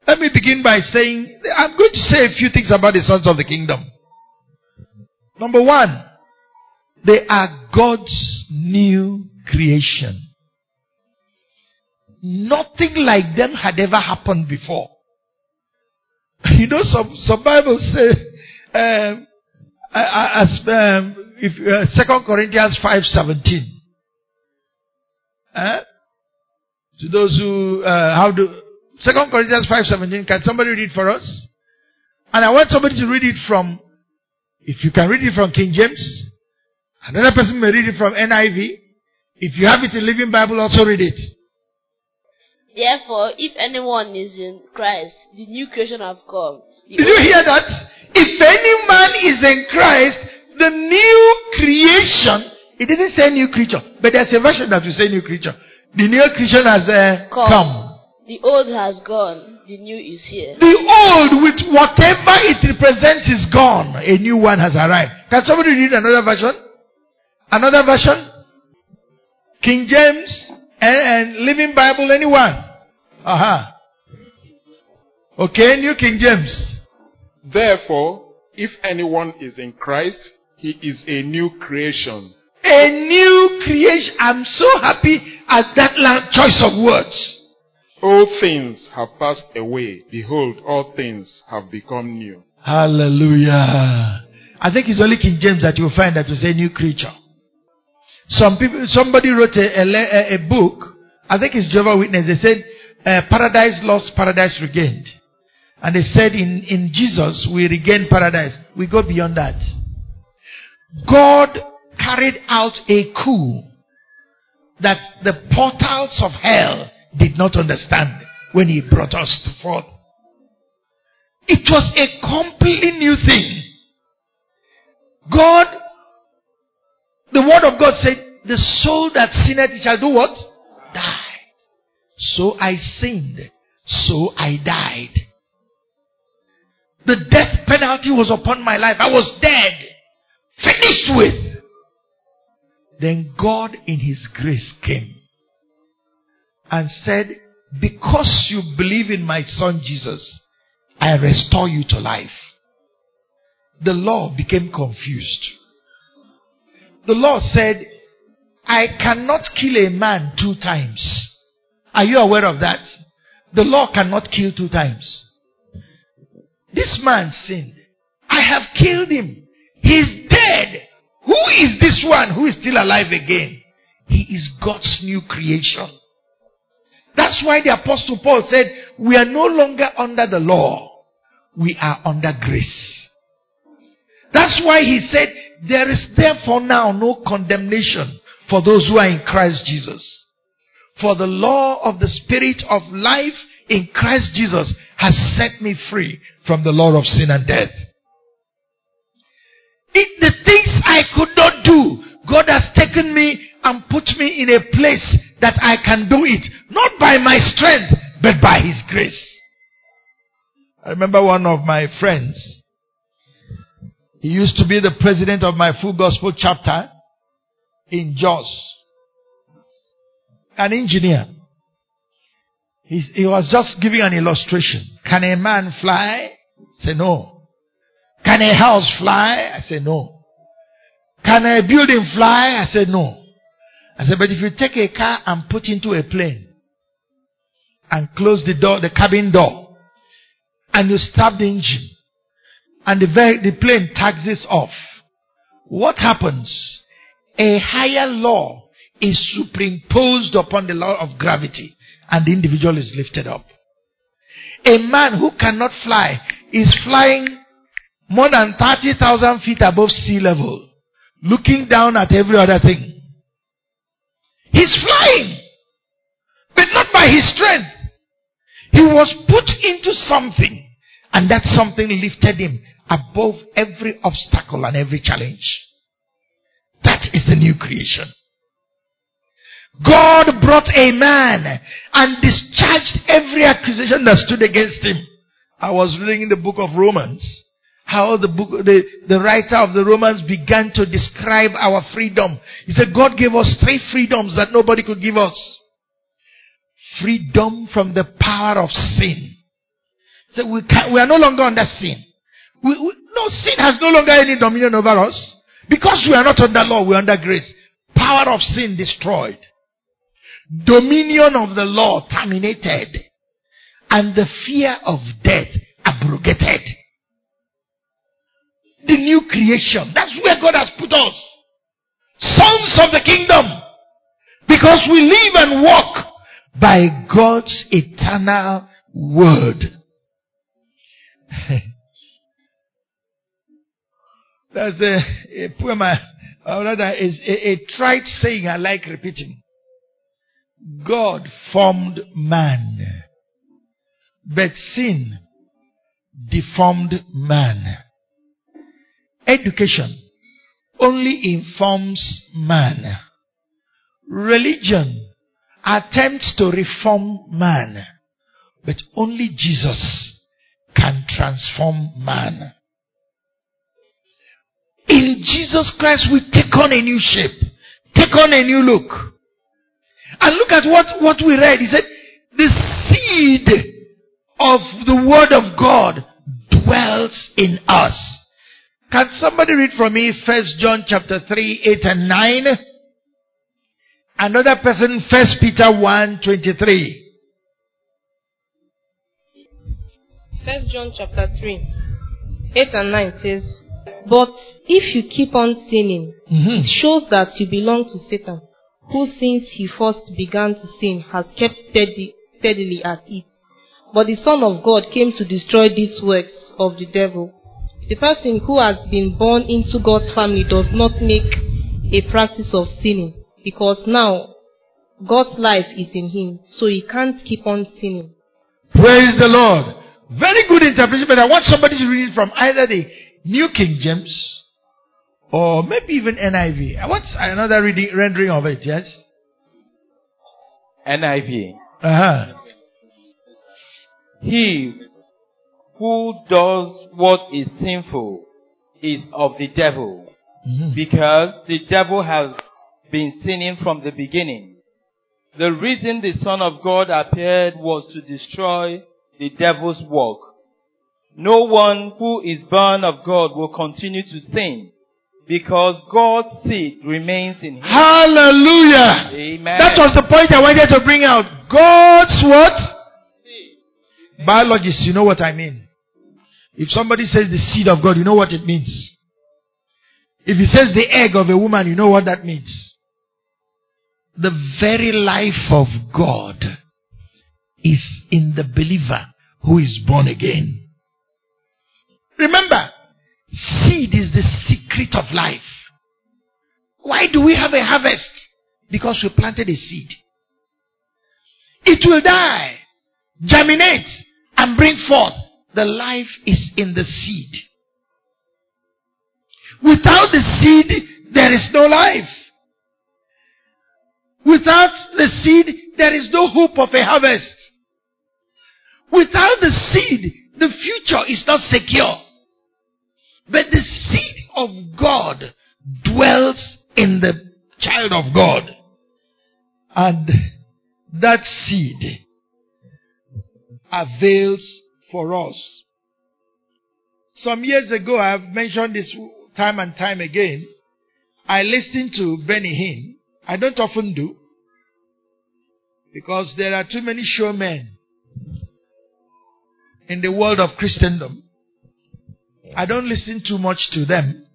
Let me begin by saying, I'm going to say a few things about the sons of the kingdom. Number one, they are God's new creation. Nothing like them had ever happened before. [LAUGHS] You know, some, some Bibles say, um, as, um, if, uh, 2 Corinthians 5.17. Uh, to those who, uh, how do, 2 Corinthians 5.17, can somebody read for us? And I want somebody to read it from, if you can read it from King James, another person may read it from NIV. If you have it in Living Bible, also read it. Therefore, if anyone is in Christ, the new creation have come. The Did you hear that? If any man is in Christ, the new creation, it didn't say new creature, but there's a version that will say new creature. The new creation has uh, come. come. The old has gone. The new is here. The old, with whatever it represents, is gone. A new one has arrived. Can somebody read another version? Another version? King James and, and Living Bible, anyone? Aha. Uh-huh. Okay, New King James. Therefore, if anyone is in Christ, he is a new creation. A new creation. I'm so happy at that choice of words. All things have passed away. Behold, all things have become new. Hallelujah. I think it's only King James that you'll find that will say new creature. Some people, somebody wrote a, a, a book. I think it's Jehovah Witness. They said, uh, paradise lost, paradise regained. And they said in, in Jesus, we regain paradise. We go beyond that. God carried out a coup that the portals of hell did not understand when he brought us forth. It was a completely new thing. God the word of God said, the soul that sinneth shall do what? Die. So I sinned. So I died. The death penalty was upon my life. I was dead. Finished with. Then God in His grace came and said, because you believe in my son Jesus, I restore you to life. The law became confused. The law said, I cannot kill a man two times. Are you aware of that? The law cannot kill two times. This man sinned. I have killed him. He's dead. Who is this one who is still alive again? He is God's new creation. That's why the apostle Paul said, we are no longer under the law. We are under grace. That's why he said, there is therefore now no condemnation for those who are in Christ Jesus. For the law of the Spirit of life in Christ Jesus has set me free from the law of sin and death. It, the things I could not do, God has taken me and put me in a place that I can do it. Not by my strength, but by His grace. I remember one of my friends. He used to be the president of my full gospel chapter in Jos. An engineer. He, he was just giving an illustration. Can a man fly? Say no. Can a house fly? I say no. Can a building fly? I said no. I said, but if you take a car and put into a plane and close the door, the cabin door, and you stop the engine, and the, the plane taxis off, what happens? A higher law is superimposed upon the law of gravity, and the individual is lifted up. A man who cannot fly is flying more than 30,000 feet above sea level, looking down at every other thing. He's flying, but not by his strength. He was put into something, and that something lifted him above every obstacle and every challenge. That is the new creation. God brought a man and discharged every accusation that stood against him. I was reading the book of Romans how the book, the, the writer of the Romans began to describe our freedom. He said, God gave us three freedoms that nobody could give us. Freedom from the power of sin. So we, can, we are no longer under sin. We, we, no, sin has no longer any dominion over us. Because we are not under law, we are under grace. Power of sin destroyed. Dominion of the law terminated. And the fear of death abrogated the new creation. That's where God has put us. Sons of the kingdom. Because we live and walk by God's eternal word. [LAUGHS] That's a, a poem, or rather, is a, a trite saying I like repeating. God formed man, but sin deformed man. Education only informs man. Religion attempts to reform man, but only Jesus can transform man. In Jesus Christ, we take on a new shape, take on a new look. And look at what, what we read. He said, the seed of the word of God dwells in us. Can somebody read for me First John chapter 3, 8 and 9? Another person, First Peter 1, 23. First John chapter 3, 8 and 9 says, But if you keep on sinning, mm-hmm. it shows that you belong to Satan, who since he first began to sin has kept steady, steadily at it. But the Son of God came to destroy these works of the devil. The person who has been born into God's family does not make a practice of sinning because now God's life is in him, so he can't keep on sinning. Praise the Lord. Very good interpretation, but I want somebody to read it from either the New King James or maybe even NIV. Want another reading, rendering of it, yes? NIV. Uh-huh. He who does what is sinful is of the devil, mm-hmm. because the devil has been sinning from the beginning. The reason the Son of God appeared was to destroy the devil's work. No one who is born of God will continue to sin because God's seed remains in him. Hallelujah. Amen. That was the point I wanted to bring out. God's what? Biologists, you know what I mean. If somebody says the seed of God, you know what it means. If he says the egg of a woman, you know what that means. The very life of God is in the believer who is born again. Remember, seed is the secret of life. Why do we have a harvest? Because we planted a seed. It will die, germinate, and bring forth the life is in the seed. Without the seed, there is no life. Without the seed, there is no hope of a harvest. Without the seed, the future is not secure. But the seed of God dwells in the child of God. And that seed avails for us. Some years ago, I have mentioned this time and time again. I listened to Benny Hinn. I don't often do. Because there are too many showmen in the world of Christendom. I don't listen too much to them.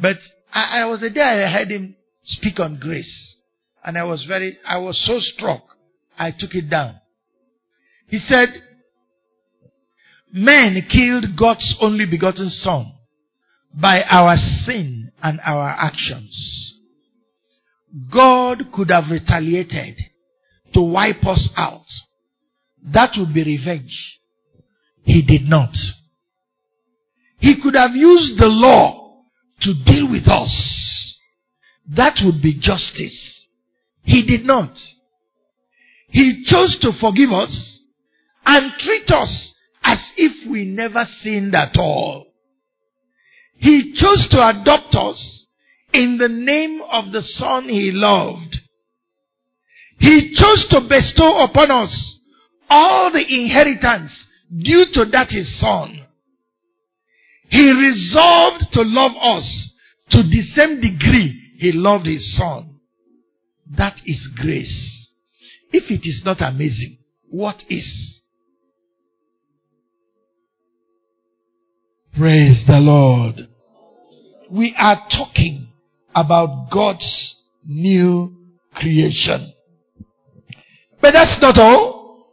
But I, I was the day I heard him speak on grace. And I was very, I was so struck. I took it down. He said, men killed God's only begotten son by our sin and our actions. God could have retaliated to wipe us out. That would be revenge. He did not. He could have used the law to deal with us. That would be justice. He did not. He chose to forgive us and treat us as if we never sinned at all. He chose to adopt us in the name of the Son he loved. He chose to bestow upon us all the inheritance due to that his Son. He resolved to love us to the same degree he loved his Son. That is grace. If it is not amazing, what is? Praise the Lord. We are talking about God's new creation. But that's not all.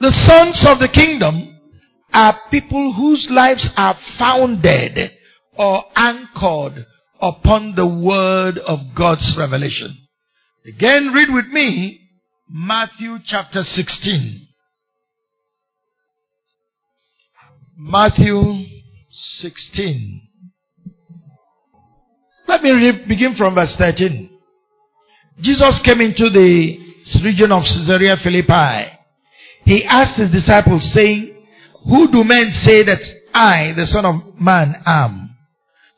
The sons of the kingdom are people whose lives are founded or anchored upon the word of God's revelation. Again, read with me Matthew chapter 16. Matthew 16. Let me read, begin from verse 13. Jesus came into the region of Caesarea Philippi. He asked his disciples, saying, Who do men say that I, the Son of Man, am?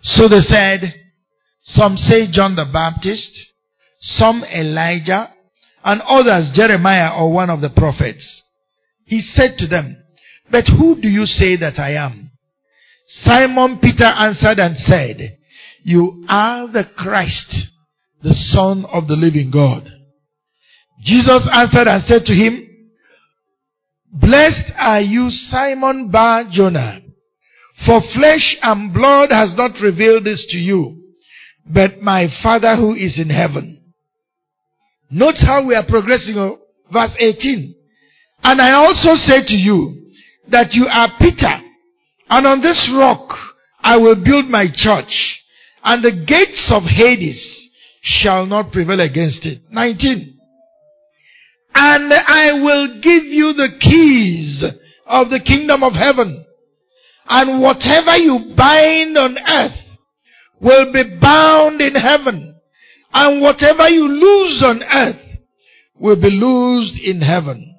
So they said, Some say John the Baptist, some Elijah, and others Jeremiah or one of the prophets. He said to them, but who do you say that I am? Simon Peter answered and said, You are the Christ, the Son of the living God. Jesus answered and said to him, Blessed are you, Simon Bar Jonah, for flesh and blood has not revealed this to you, but my Father who is in heaven. Note how we are progressing. Oh, verse 18. And I also say to you, that you are Peter, and on this rock I will build my church, and the gates of Hades shall not prevail against it. 19. And I will give you the keys of the kingdom of heaven. And whatever you bind on earth will be bound in heaven. And whatever you lose on earth will be loosed in heaven.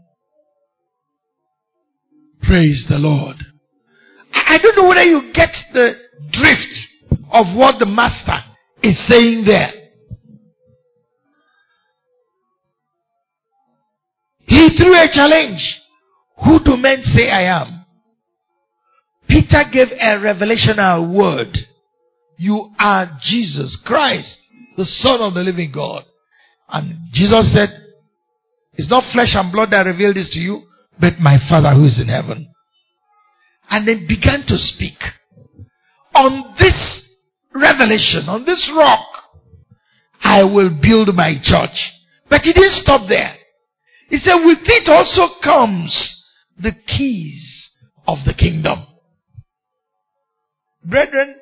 Praise the Lord. I don't know whether you get the drift of what the master is saying there. He threw a challenge. Who do men say I am? Peter gave a revelational word. You are Jesus Christ, the Son of the living God. And Jesus said, It's not flesh and blood that revealed this to you, but my Father who is in heaven. And then began to speak. On this revelation, on this rock, I will build my church. But he didn't stop there. He said, with it also comes the keys of the kingdom. Brethren,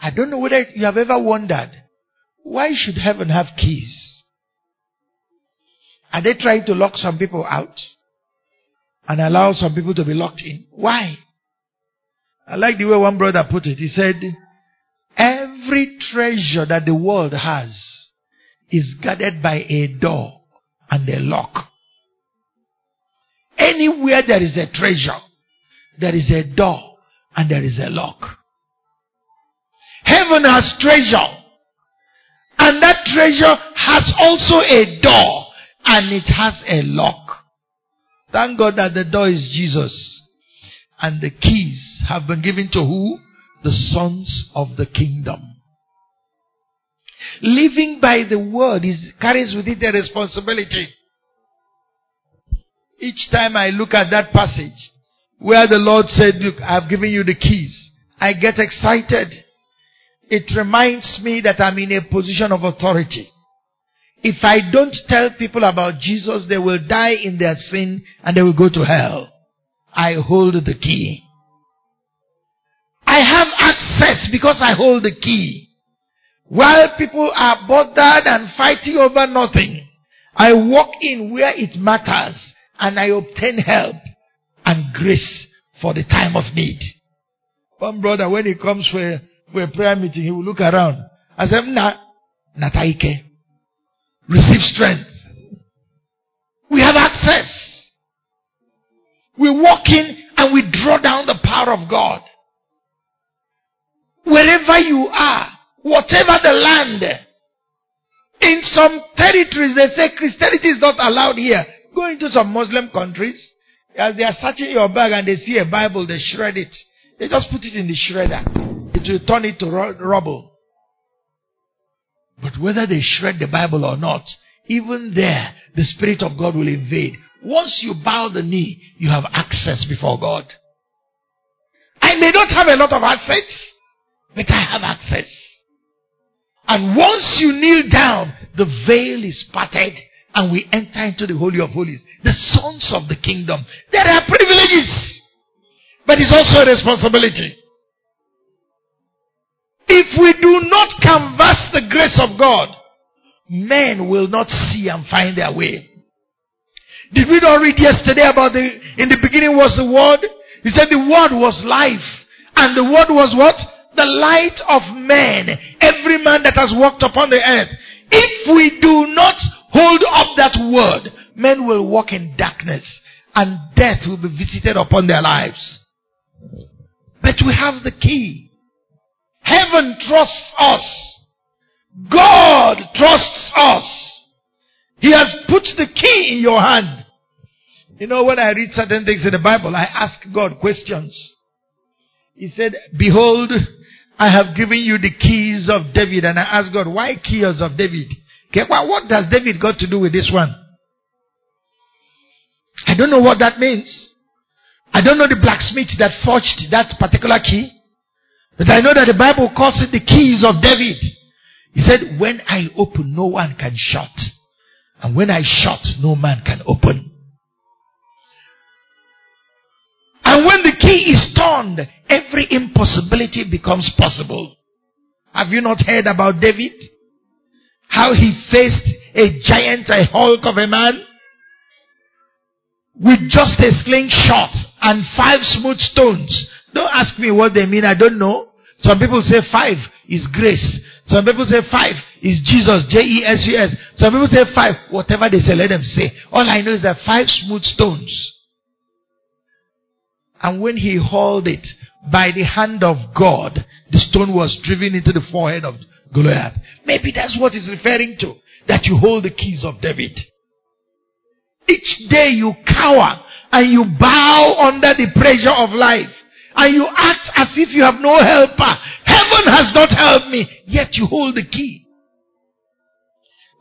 I don't know whether you have ever wondered, why should heaven have keys? Are they trying to lock some people out? and allow some people to be locked in. Why? I like the way one brother put it. He said, Every treasure that the world has is guarded by a door and a lock. Anywhere there is a treasure, there is a door and there is a lock. Heaven has treasure. And that treasure has also a door and it has a lock. Thank God that the door is Jesus. And the keys have been given to who? The sons of the kingdom. Living by the word is, carries with it a responsibility. Each time I look at that passage where the Lord said, look, I've given you the keys, I get excited. It reminds me that I'm in a position of authority. If I don't tell people about Jesus, they will die in their sin and they will go to hell. I hold the key. I have access because I hold the key. While people are bothered and fighting over nothing, I walk in where it matters and I obtain help and grace for the time of need. One brother, when he comes for a, for a prayer meeting, he will look around. I said, nah, nataike. Receive strength. We have access. We walk in and we draw down the power of God. Wherever you are, whatever the land, in some territories they say Christianity is not allowed here. Go into some Muslim countries, as they are searching your bag and they see a Bible, they shred it. They just put it in the shredder. It will turn it to rubble. But whether they shred the Bible or not, even there, the Spirit of God will invade. Once you bow the knee, you have access before God. I may not have a lot of assets, but I have access. And once you kneel down, the veil is parted and we enter into the Holy of Holies. The sons of the kingdom. There are privileges, but it's also a responsibility. If we do not canvass the grace of God, men will not see and find their way. Did we not read yesterday about the, in the beginning was the Word? He said the Word was life. And the Word was what? The light of men. Every man that has walked upon the earth. If we do not hold up that Word, men will walk in darkness and death will be visited upon their lives. But we have the key. Heaven trusts us. God trusts us. He has put the key in your hand. You know, when I read certain things in the Bible, I ask God questions. He said, Behold, I have given you the keys of David. And I ask God, why keys of David? Okay, well, what does David got to do with this one? I don't know what that means. I don't know the blacksmith that forged that particular key. But I know that the Bible calls it the keys of David. He said, when I open, no one can shut. And when I shut, no man can open. And when the key is turned, every impossibility becomes possible. Have you not heard about David? How he faced a giant, a hulk of a man with just a slingshot and five smooth stones. Don't ask me what they mean. I don't know. Some people say five is grace. Some people say five is Jesus, J-E-S-U-S. Some people say five, whatever they say, let them say. All I know is that five smooth stones. And when he hauled it by the hand of God, the stone was driven into the forehead of Goliath. Maybe that's what he's referring to. That you hold the keys of David. Each day you cower and you bow under the pressure of life and you act as if you have no helper. Heaven has not helped me, yet you hold the key.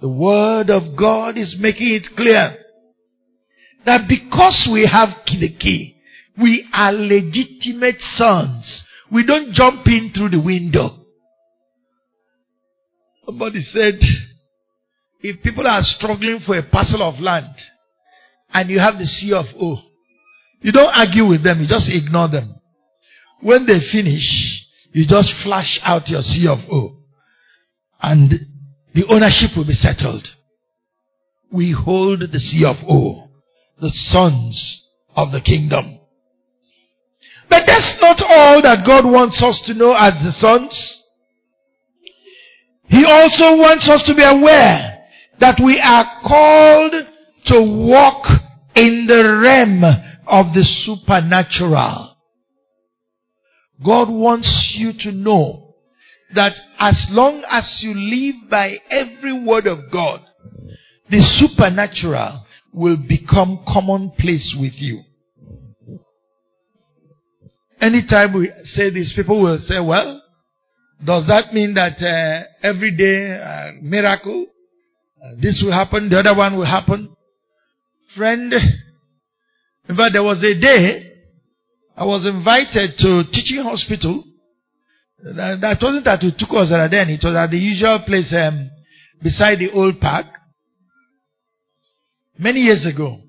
The word of God is making it clear that because we have the key, we are legitimate sons. We don't jump in through the window. Somebody said, if people are struggling for a parcel of land and you have the C of O, you don't argue with them, you just ignore them. When they finish, you just flash out your C of O. And the ownership will be settled. We hold the C of O, the sons of the kingdom. But that's not all that God wants us to know as the sons. He also wants us to be aware that we are called to walk in the realm of the supernatural. God wants you to know that as long as you live by every word of God, the supernatural will become commonplace with you. Anytime we say this, people will say, well, does that mean that uh, every day uh, miracle, uh, this will happen, the other one will happen? Friend, in fact, there was a day I was invited to teaching hospital. That, that wasn't at Utukos then, it was at the usual place um, beside the old park many years ago.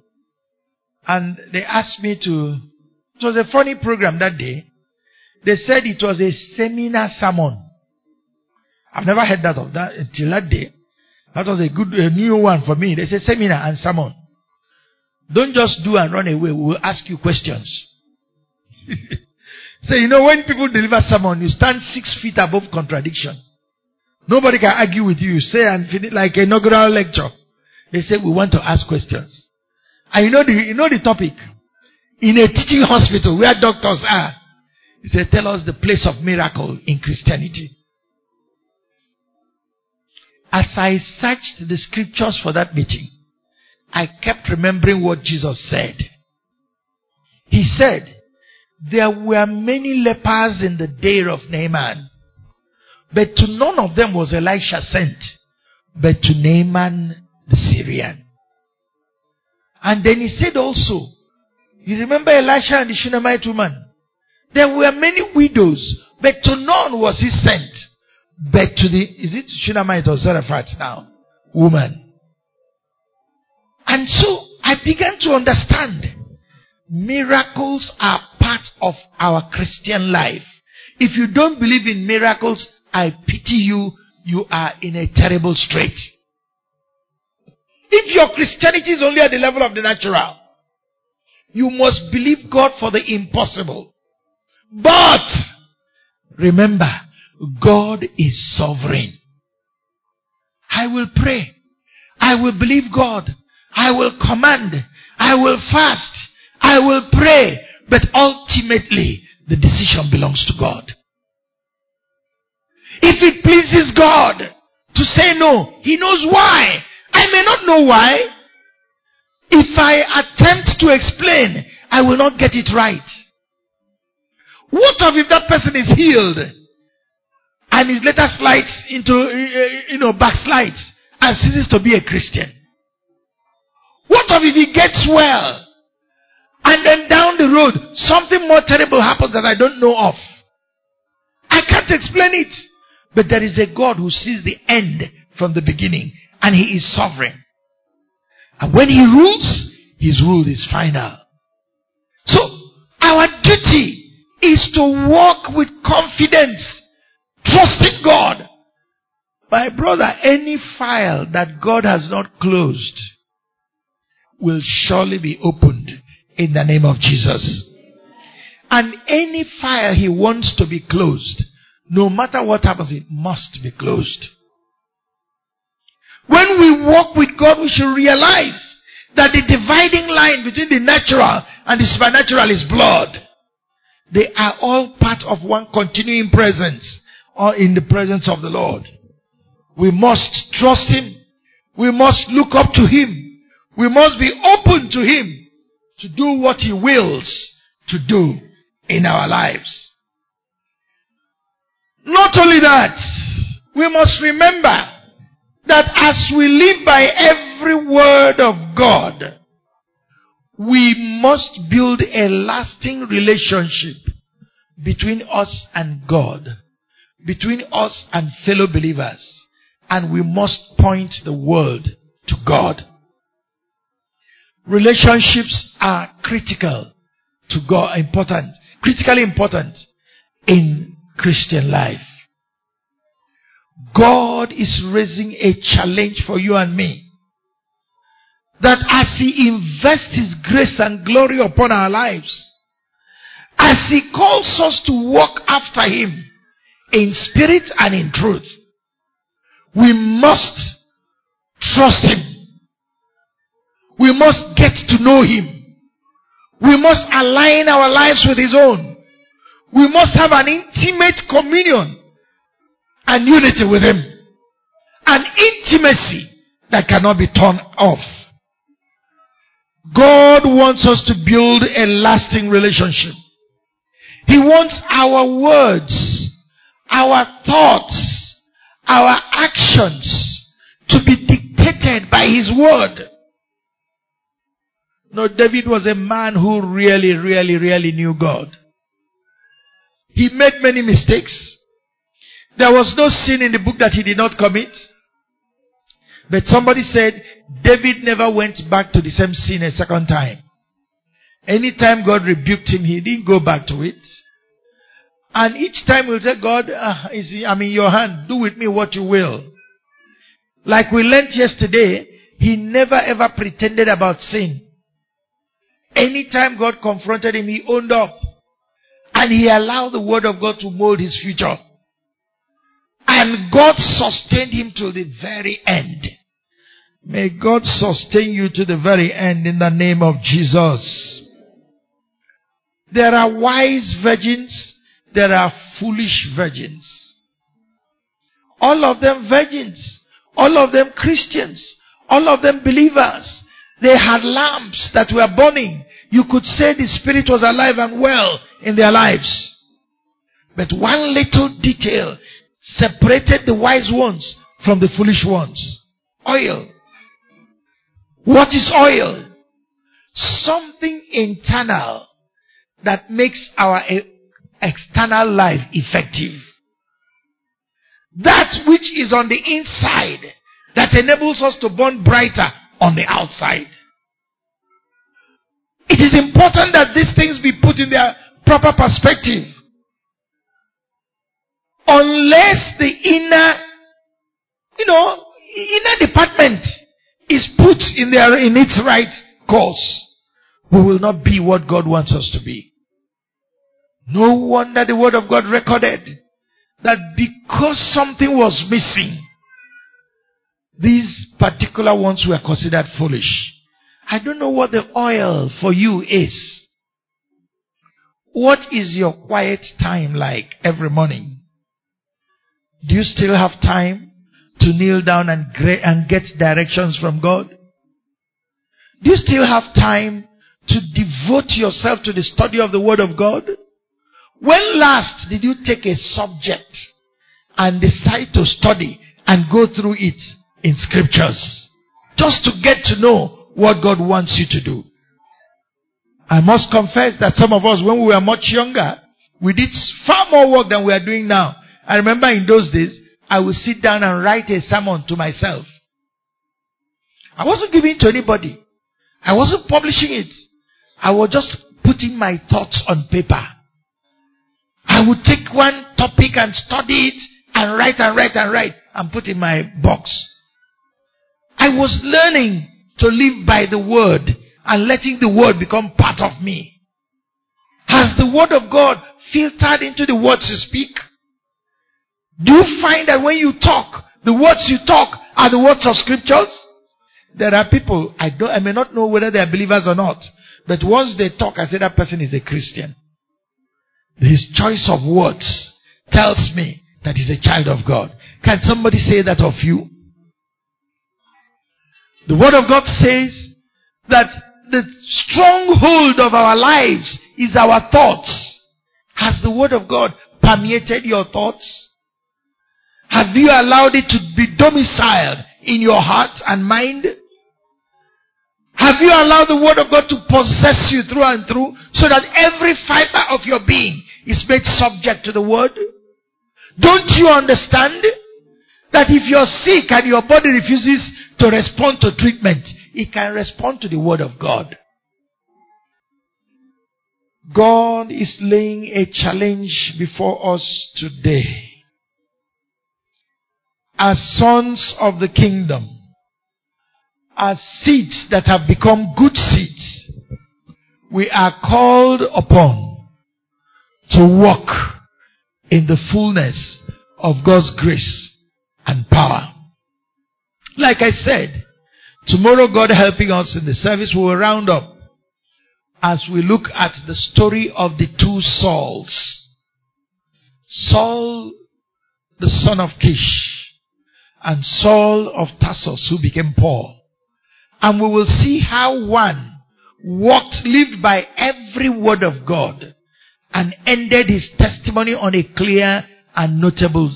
And they asked me to, it was a funny program that day. They said it was a seminar sermon. I've never heard that of that until that day. That was a good, a new one for me. They said seminar and sermon. Don't just do and run away. We will ask you questions. [LAUGHS] so you know when people deliver sermon, you stand six feet above contradiction. Nobody can argue with you. Say and finish like inaugural lecture. They say we want to ask questions. And you know the you know the topic. In a teaching hospital where doctors are, he said, Tell us the place of miracle in Christianity. As I searched the scriptures for that meeting, I kept remembering what Jesus said. He said, There were many lepers in the day of Naaman, but to none of them was Elisha sent, but to Naaman the Syrian. And then he said also, You remember Elisha and the Shunammite woman? There were many widows, but to none was he sent, but to the, is it Shunammite or Zarephath now? Woman. And so I began to understand miracles are part of our Christian life. If you don't believe in miracles, I pity you. You are in a terrible strait. If your Christianity is only at the level of the natural, you must believe God for the impossible. But remember, God is sovereign. I will pray. I will believe God. I will command. I will fast. I will pray. But ultimately, the decision belongs to God. If it pleases God to say no, He knows why. I may not know why. If I attempt to explain, I will not get it right. What of if that person is healed and his later slides into, uh, uh, you know, backslides and ceases to be a Christian? What of if he gets well and then down the road something more terrible happens that I don't know of? I can't explain it. But there is a God who sees the end from the beginning and he is sovereign. And when he rules, his rule is final. So, our duty is to walk with confidence, trusting God. My brother, any file that God has not closed will surely be opened in the name of Jesus. And any file he wants to be closed, no matter what happens, it must be closed. When we walk with God, we should realize that the dividing line between the natural and the supernatural is blood. They are all part of one continuing presence or in the presence of the Lord. We must trust Him. We must look up to Him. We must be open to Him to do what He wills to do in our lives. Not only that, we must remember that as we live by every word of God, we must build a lasting relationship between us and God, between us and fellow believers, and we must point the world to God. Relationships are critical to God, important, critically important in Christian life. God is raising a challenge for you and me. That as He invests His grace and glory upon our lives, as He calls us to walk after Him in spirit and in truth, we must trust Him. We must get to know Him. We must align our lives with His own. We must have an intimate communion and unity with Him. An intimacy that cannot be turned off. God wants us to build a lasting relationship. He wants our words, our thoughts, our actions to be dictated by His word. No, David was a man who really, really, really knew God. He made many mistakes. There was no sin in the book that he did not commit. But somebody said David never went back to the same sin a second time. Anytime God rebuked him, he didn't go back to it. And each time he'll say, God, uh, I'm in your hand. Do with me what you will. Like we learned yesterday, he never ever pretended about sin. Anytime God confronted him, he owned up. And he allowed the word of God to mold his future. And God sustained him to the very end. May God sustain you to the very end in the name of Jesus. There are wise virgins, there are foolish virgins. All of them virgins, all of them Christians, all of them believers. They had lamps that were burning. You could say the Spirit was alive and well in their lives. But one little detail separated the wise ones from the foolish ones. Oil. What is oil? Something internal that makes our external life effective. That which is on the inside that enables us to burn brighter on the outside. It is important that these things be put in their proper perspective. Unless the inner, you know, inner department is put in their, in its right course, we will not be what God wants us to be. No wonder the word of God recorded that because something was missing, these particular ones were considered foolish. I don't know what the oil for you is. What is your quiet time like every morning? Do you still have time to kneel down and, and get directions from God? Do you still have time to devote yourself to the study of the Word of God? When last did you take a subject and decide to study and go through it in scriptures? Just to get to know what God wants you to do. I must confess that some of us, when we were much younger, we did far more work than we are doing now. I remember in those days, I would sit down and write a sermon to myself. I wasn't giving to anybody. I wasn't publishing it. I was just putting my thoughts on paper. I would take one topic and study it and write and write and write and put in my box. I was learning to live by the word and letting the word become part of me. Has the word of God filtered into the words you speak? Do you find that when you talk, the words you talk are the words of scriptures? There are people, I don't, I may not know whether they are believers or not, but once they talk, I say that person is a Christian. His choice of words tells me that he's a child of God. Can somebody say that of you? The word of God says that the stronghold of our lives is our thoughts. Has the word of God permeated your thoughts? Have you allowed it to be domiciled in your heart and mind? Have you allowed the word of God to possess you through and through so that every fiber of your being is made subject to the word? Don't you understand that if you're sick and your body refuses to respond to treatment, it can respond to the word of God? God is laying a challenge before us today. As sons of the kingdom, as seeds that have become good seeds, we are called upon to walk in the fullness of God's grace and power. Like I said, Tomorrow, God helping us in the service, we will round up as we look at the story of the two Sauls. Saul, the son of Kish, and Saul of Tarsus, who became Paul. And we will see how one walked, lived by every word of God, and ended his testimony on a clear and notable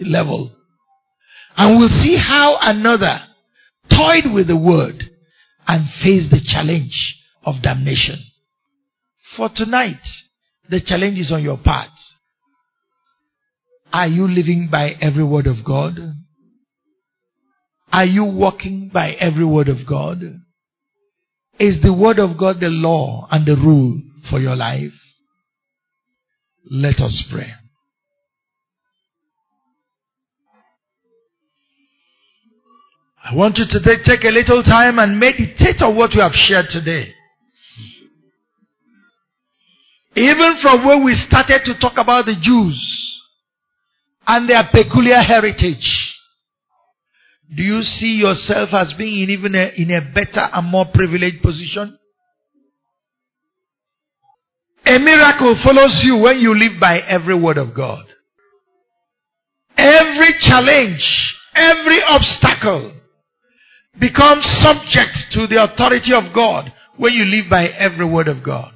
level. And we'll see how another toyed with the word and faced the challenge of damnation. For tonight, the challenge is on your part. Are you living by every word of God? Are you walking by every word of God? Is the word of God the law and the rule for your life? Let us pray. I want you to take a little time and meditate on what we have shared today. Even from where we started to talk about the Jews and their peculiar heritage, do you see yourself as being in even a, in a better and more privileged position? A miracle follows you when you live by every word of God. Every challenge, every obstacle becomes subject to the authority of God when you live by every word of God.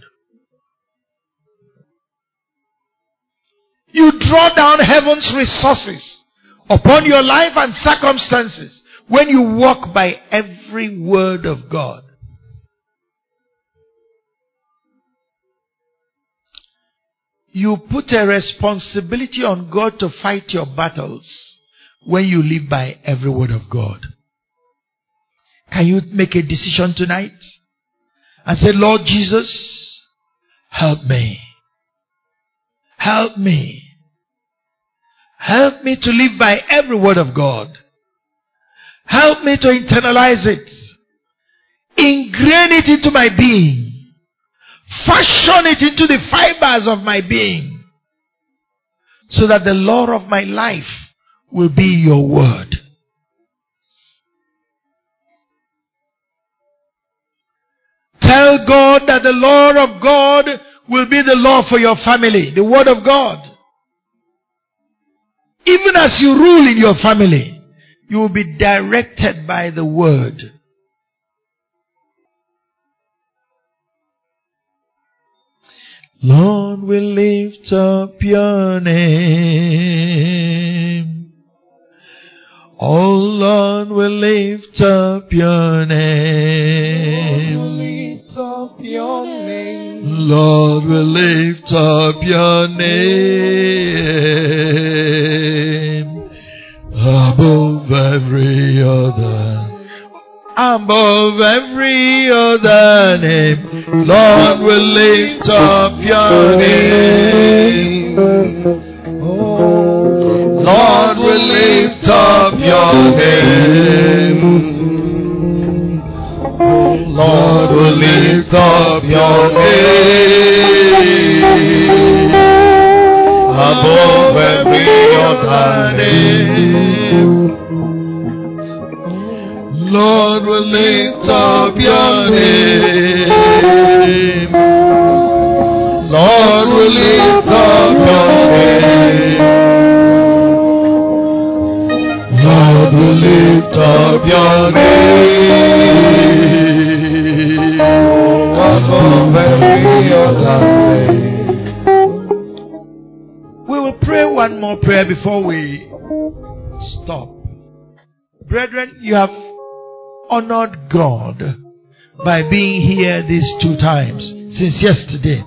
You draw down heaven's resources upon your life and circumstances when you walk by every word of God. You put a responsibility on God to fight your battles when you live by every word of God. Can you make a decision tonight and say, Lord Jesus, help me. Help me. Help me to live by every word of God. Help me to internalize it. Ingrain it into my being. Fashion it into the fibers of my being. So that the law of my life will be your word. Tell God that the law of God will be the law for your family, the word of God. Even as you rule in your family, you will be directed by the word. Lord, we lift up your name. Oh Lord, we lift up your name. Lord, we lift up your name. Lord, we lift up your name above every other. Above every other name, Lord, we lift up your name. Oh, Lord, we lift up your name. Lord, we lift up your name above every other name. Lord, we lift up your name. Lord, we lift up your name. Lord, we lift up your name We will pray one more prayer before we stop. Brethren, you have honored God by being here these two times since yesterday.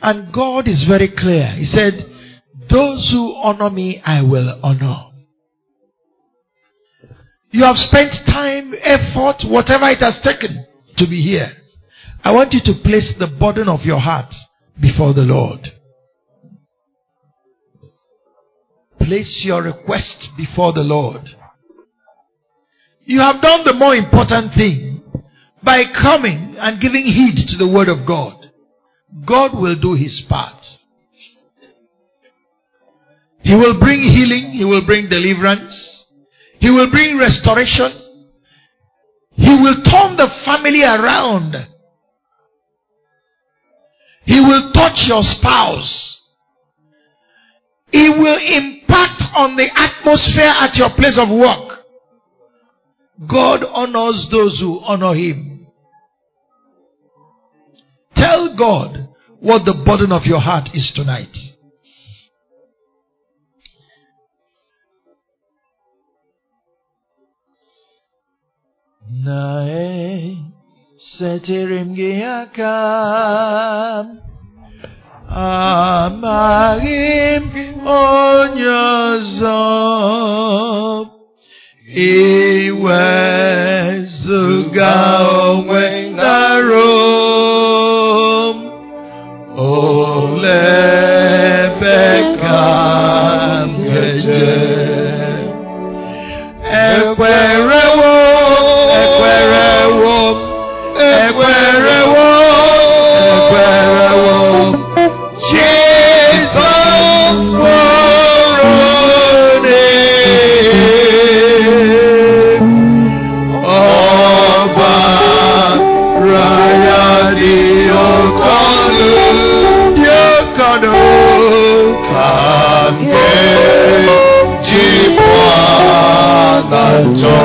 And God is very clear. He said, Those who honor me, I will honor. You have spent time, effort, whatever it has taken to be here. I want you to place the burden of your heart before the Lord. Place your request before the Lord. You have done the more important thing by coming and giving heed to the word of God. God will do his part. He will bring healing. He will bring deliverance. He will bring restoration. He will turn the family around. He will touch your spouse. He will impact on the atmosphere at your place of work. God honors those who honor Him. Tell God what the burden of your heart is tonight. Nae setirim giakam amagim onyozo iwezuga onwe narom. Olebekam geje. Ekwerewo Jibwa na jọ.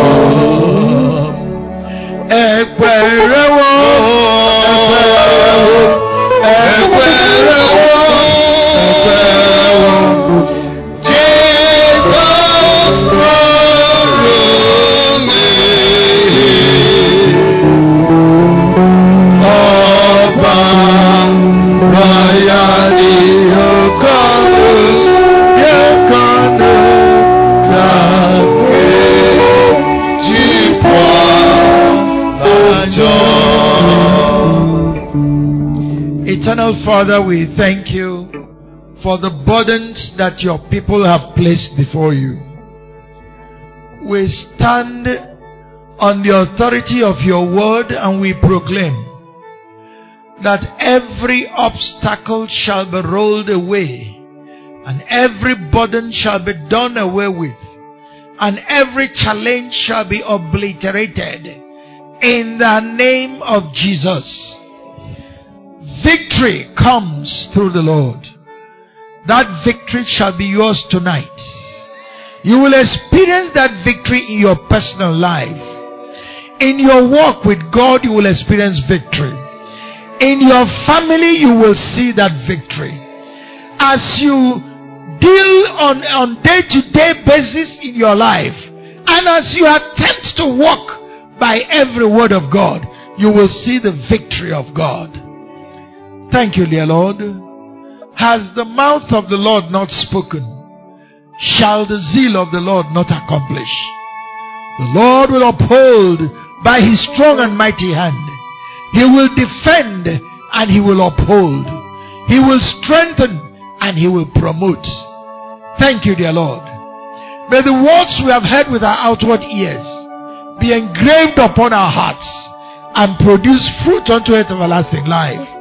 Father, we thank you for the burdens that your people have placed before you. We stand on the authority of your word and we proclaim that every obstacle shall be rolled away and every burden shall be done away with and every challenge shall be obliterated in the name of Jesus. Victory comes through the Lord. That victory shall be yours tonight. You will experience that victory in your personal life. In your walk with God, you will experience victory. In your family, you will see that victory. As you deal on on day to day basis in your life, and as you attempt to walk by every word of God, you will see the victory of God. Thank you, dear Lord. Has the mouth of the Lord not spoken? Shall the zeal of the Lord not accomplish? The Lord will uphold by his strong and mighty hand. He will defend and he will uphold. He will strengthen and he will promote. Thank you, dear Lord. May the words we have heard with our outward ears be engraved upon our hearts and produce fruit unto everlasting life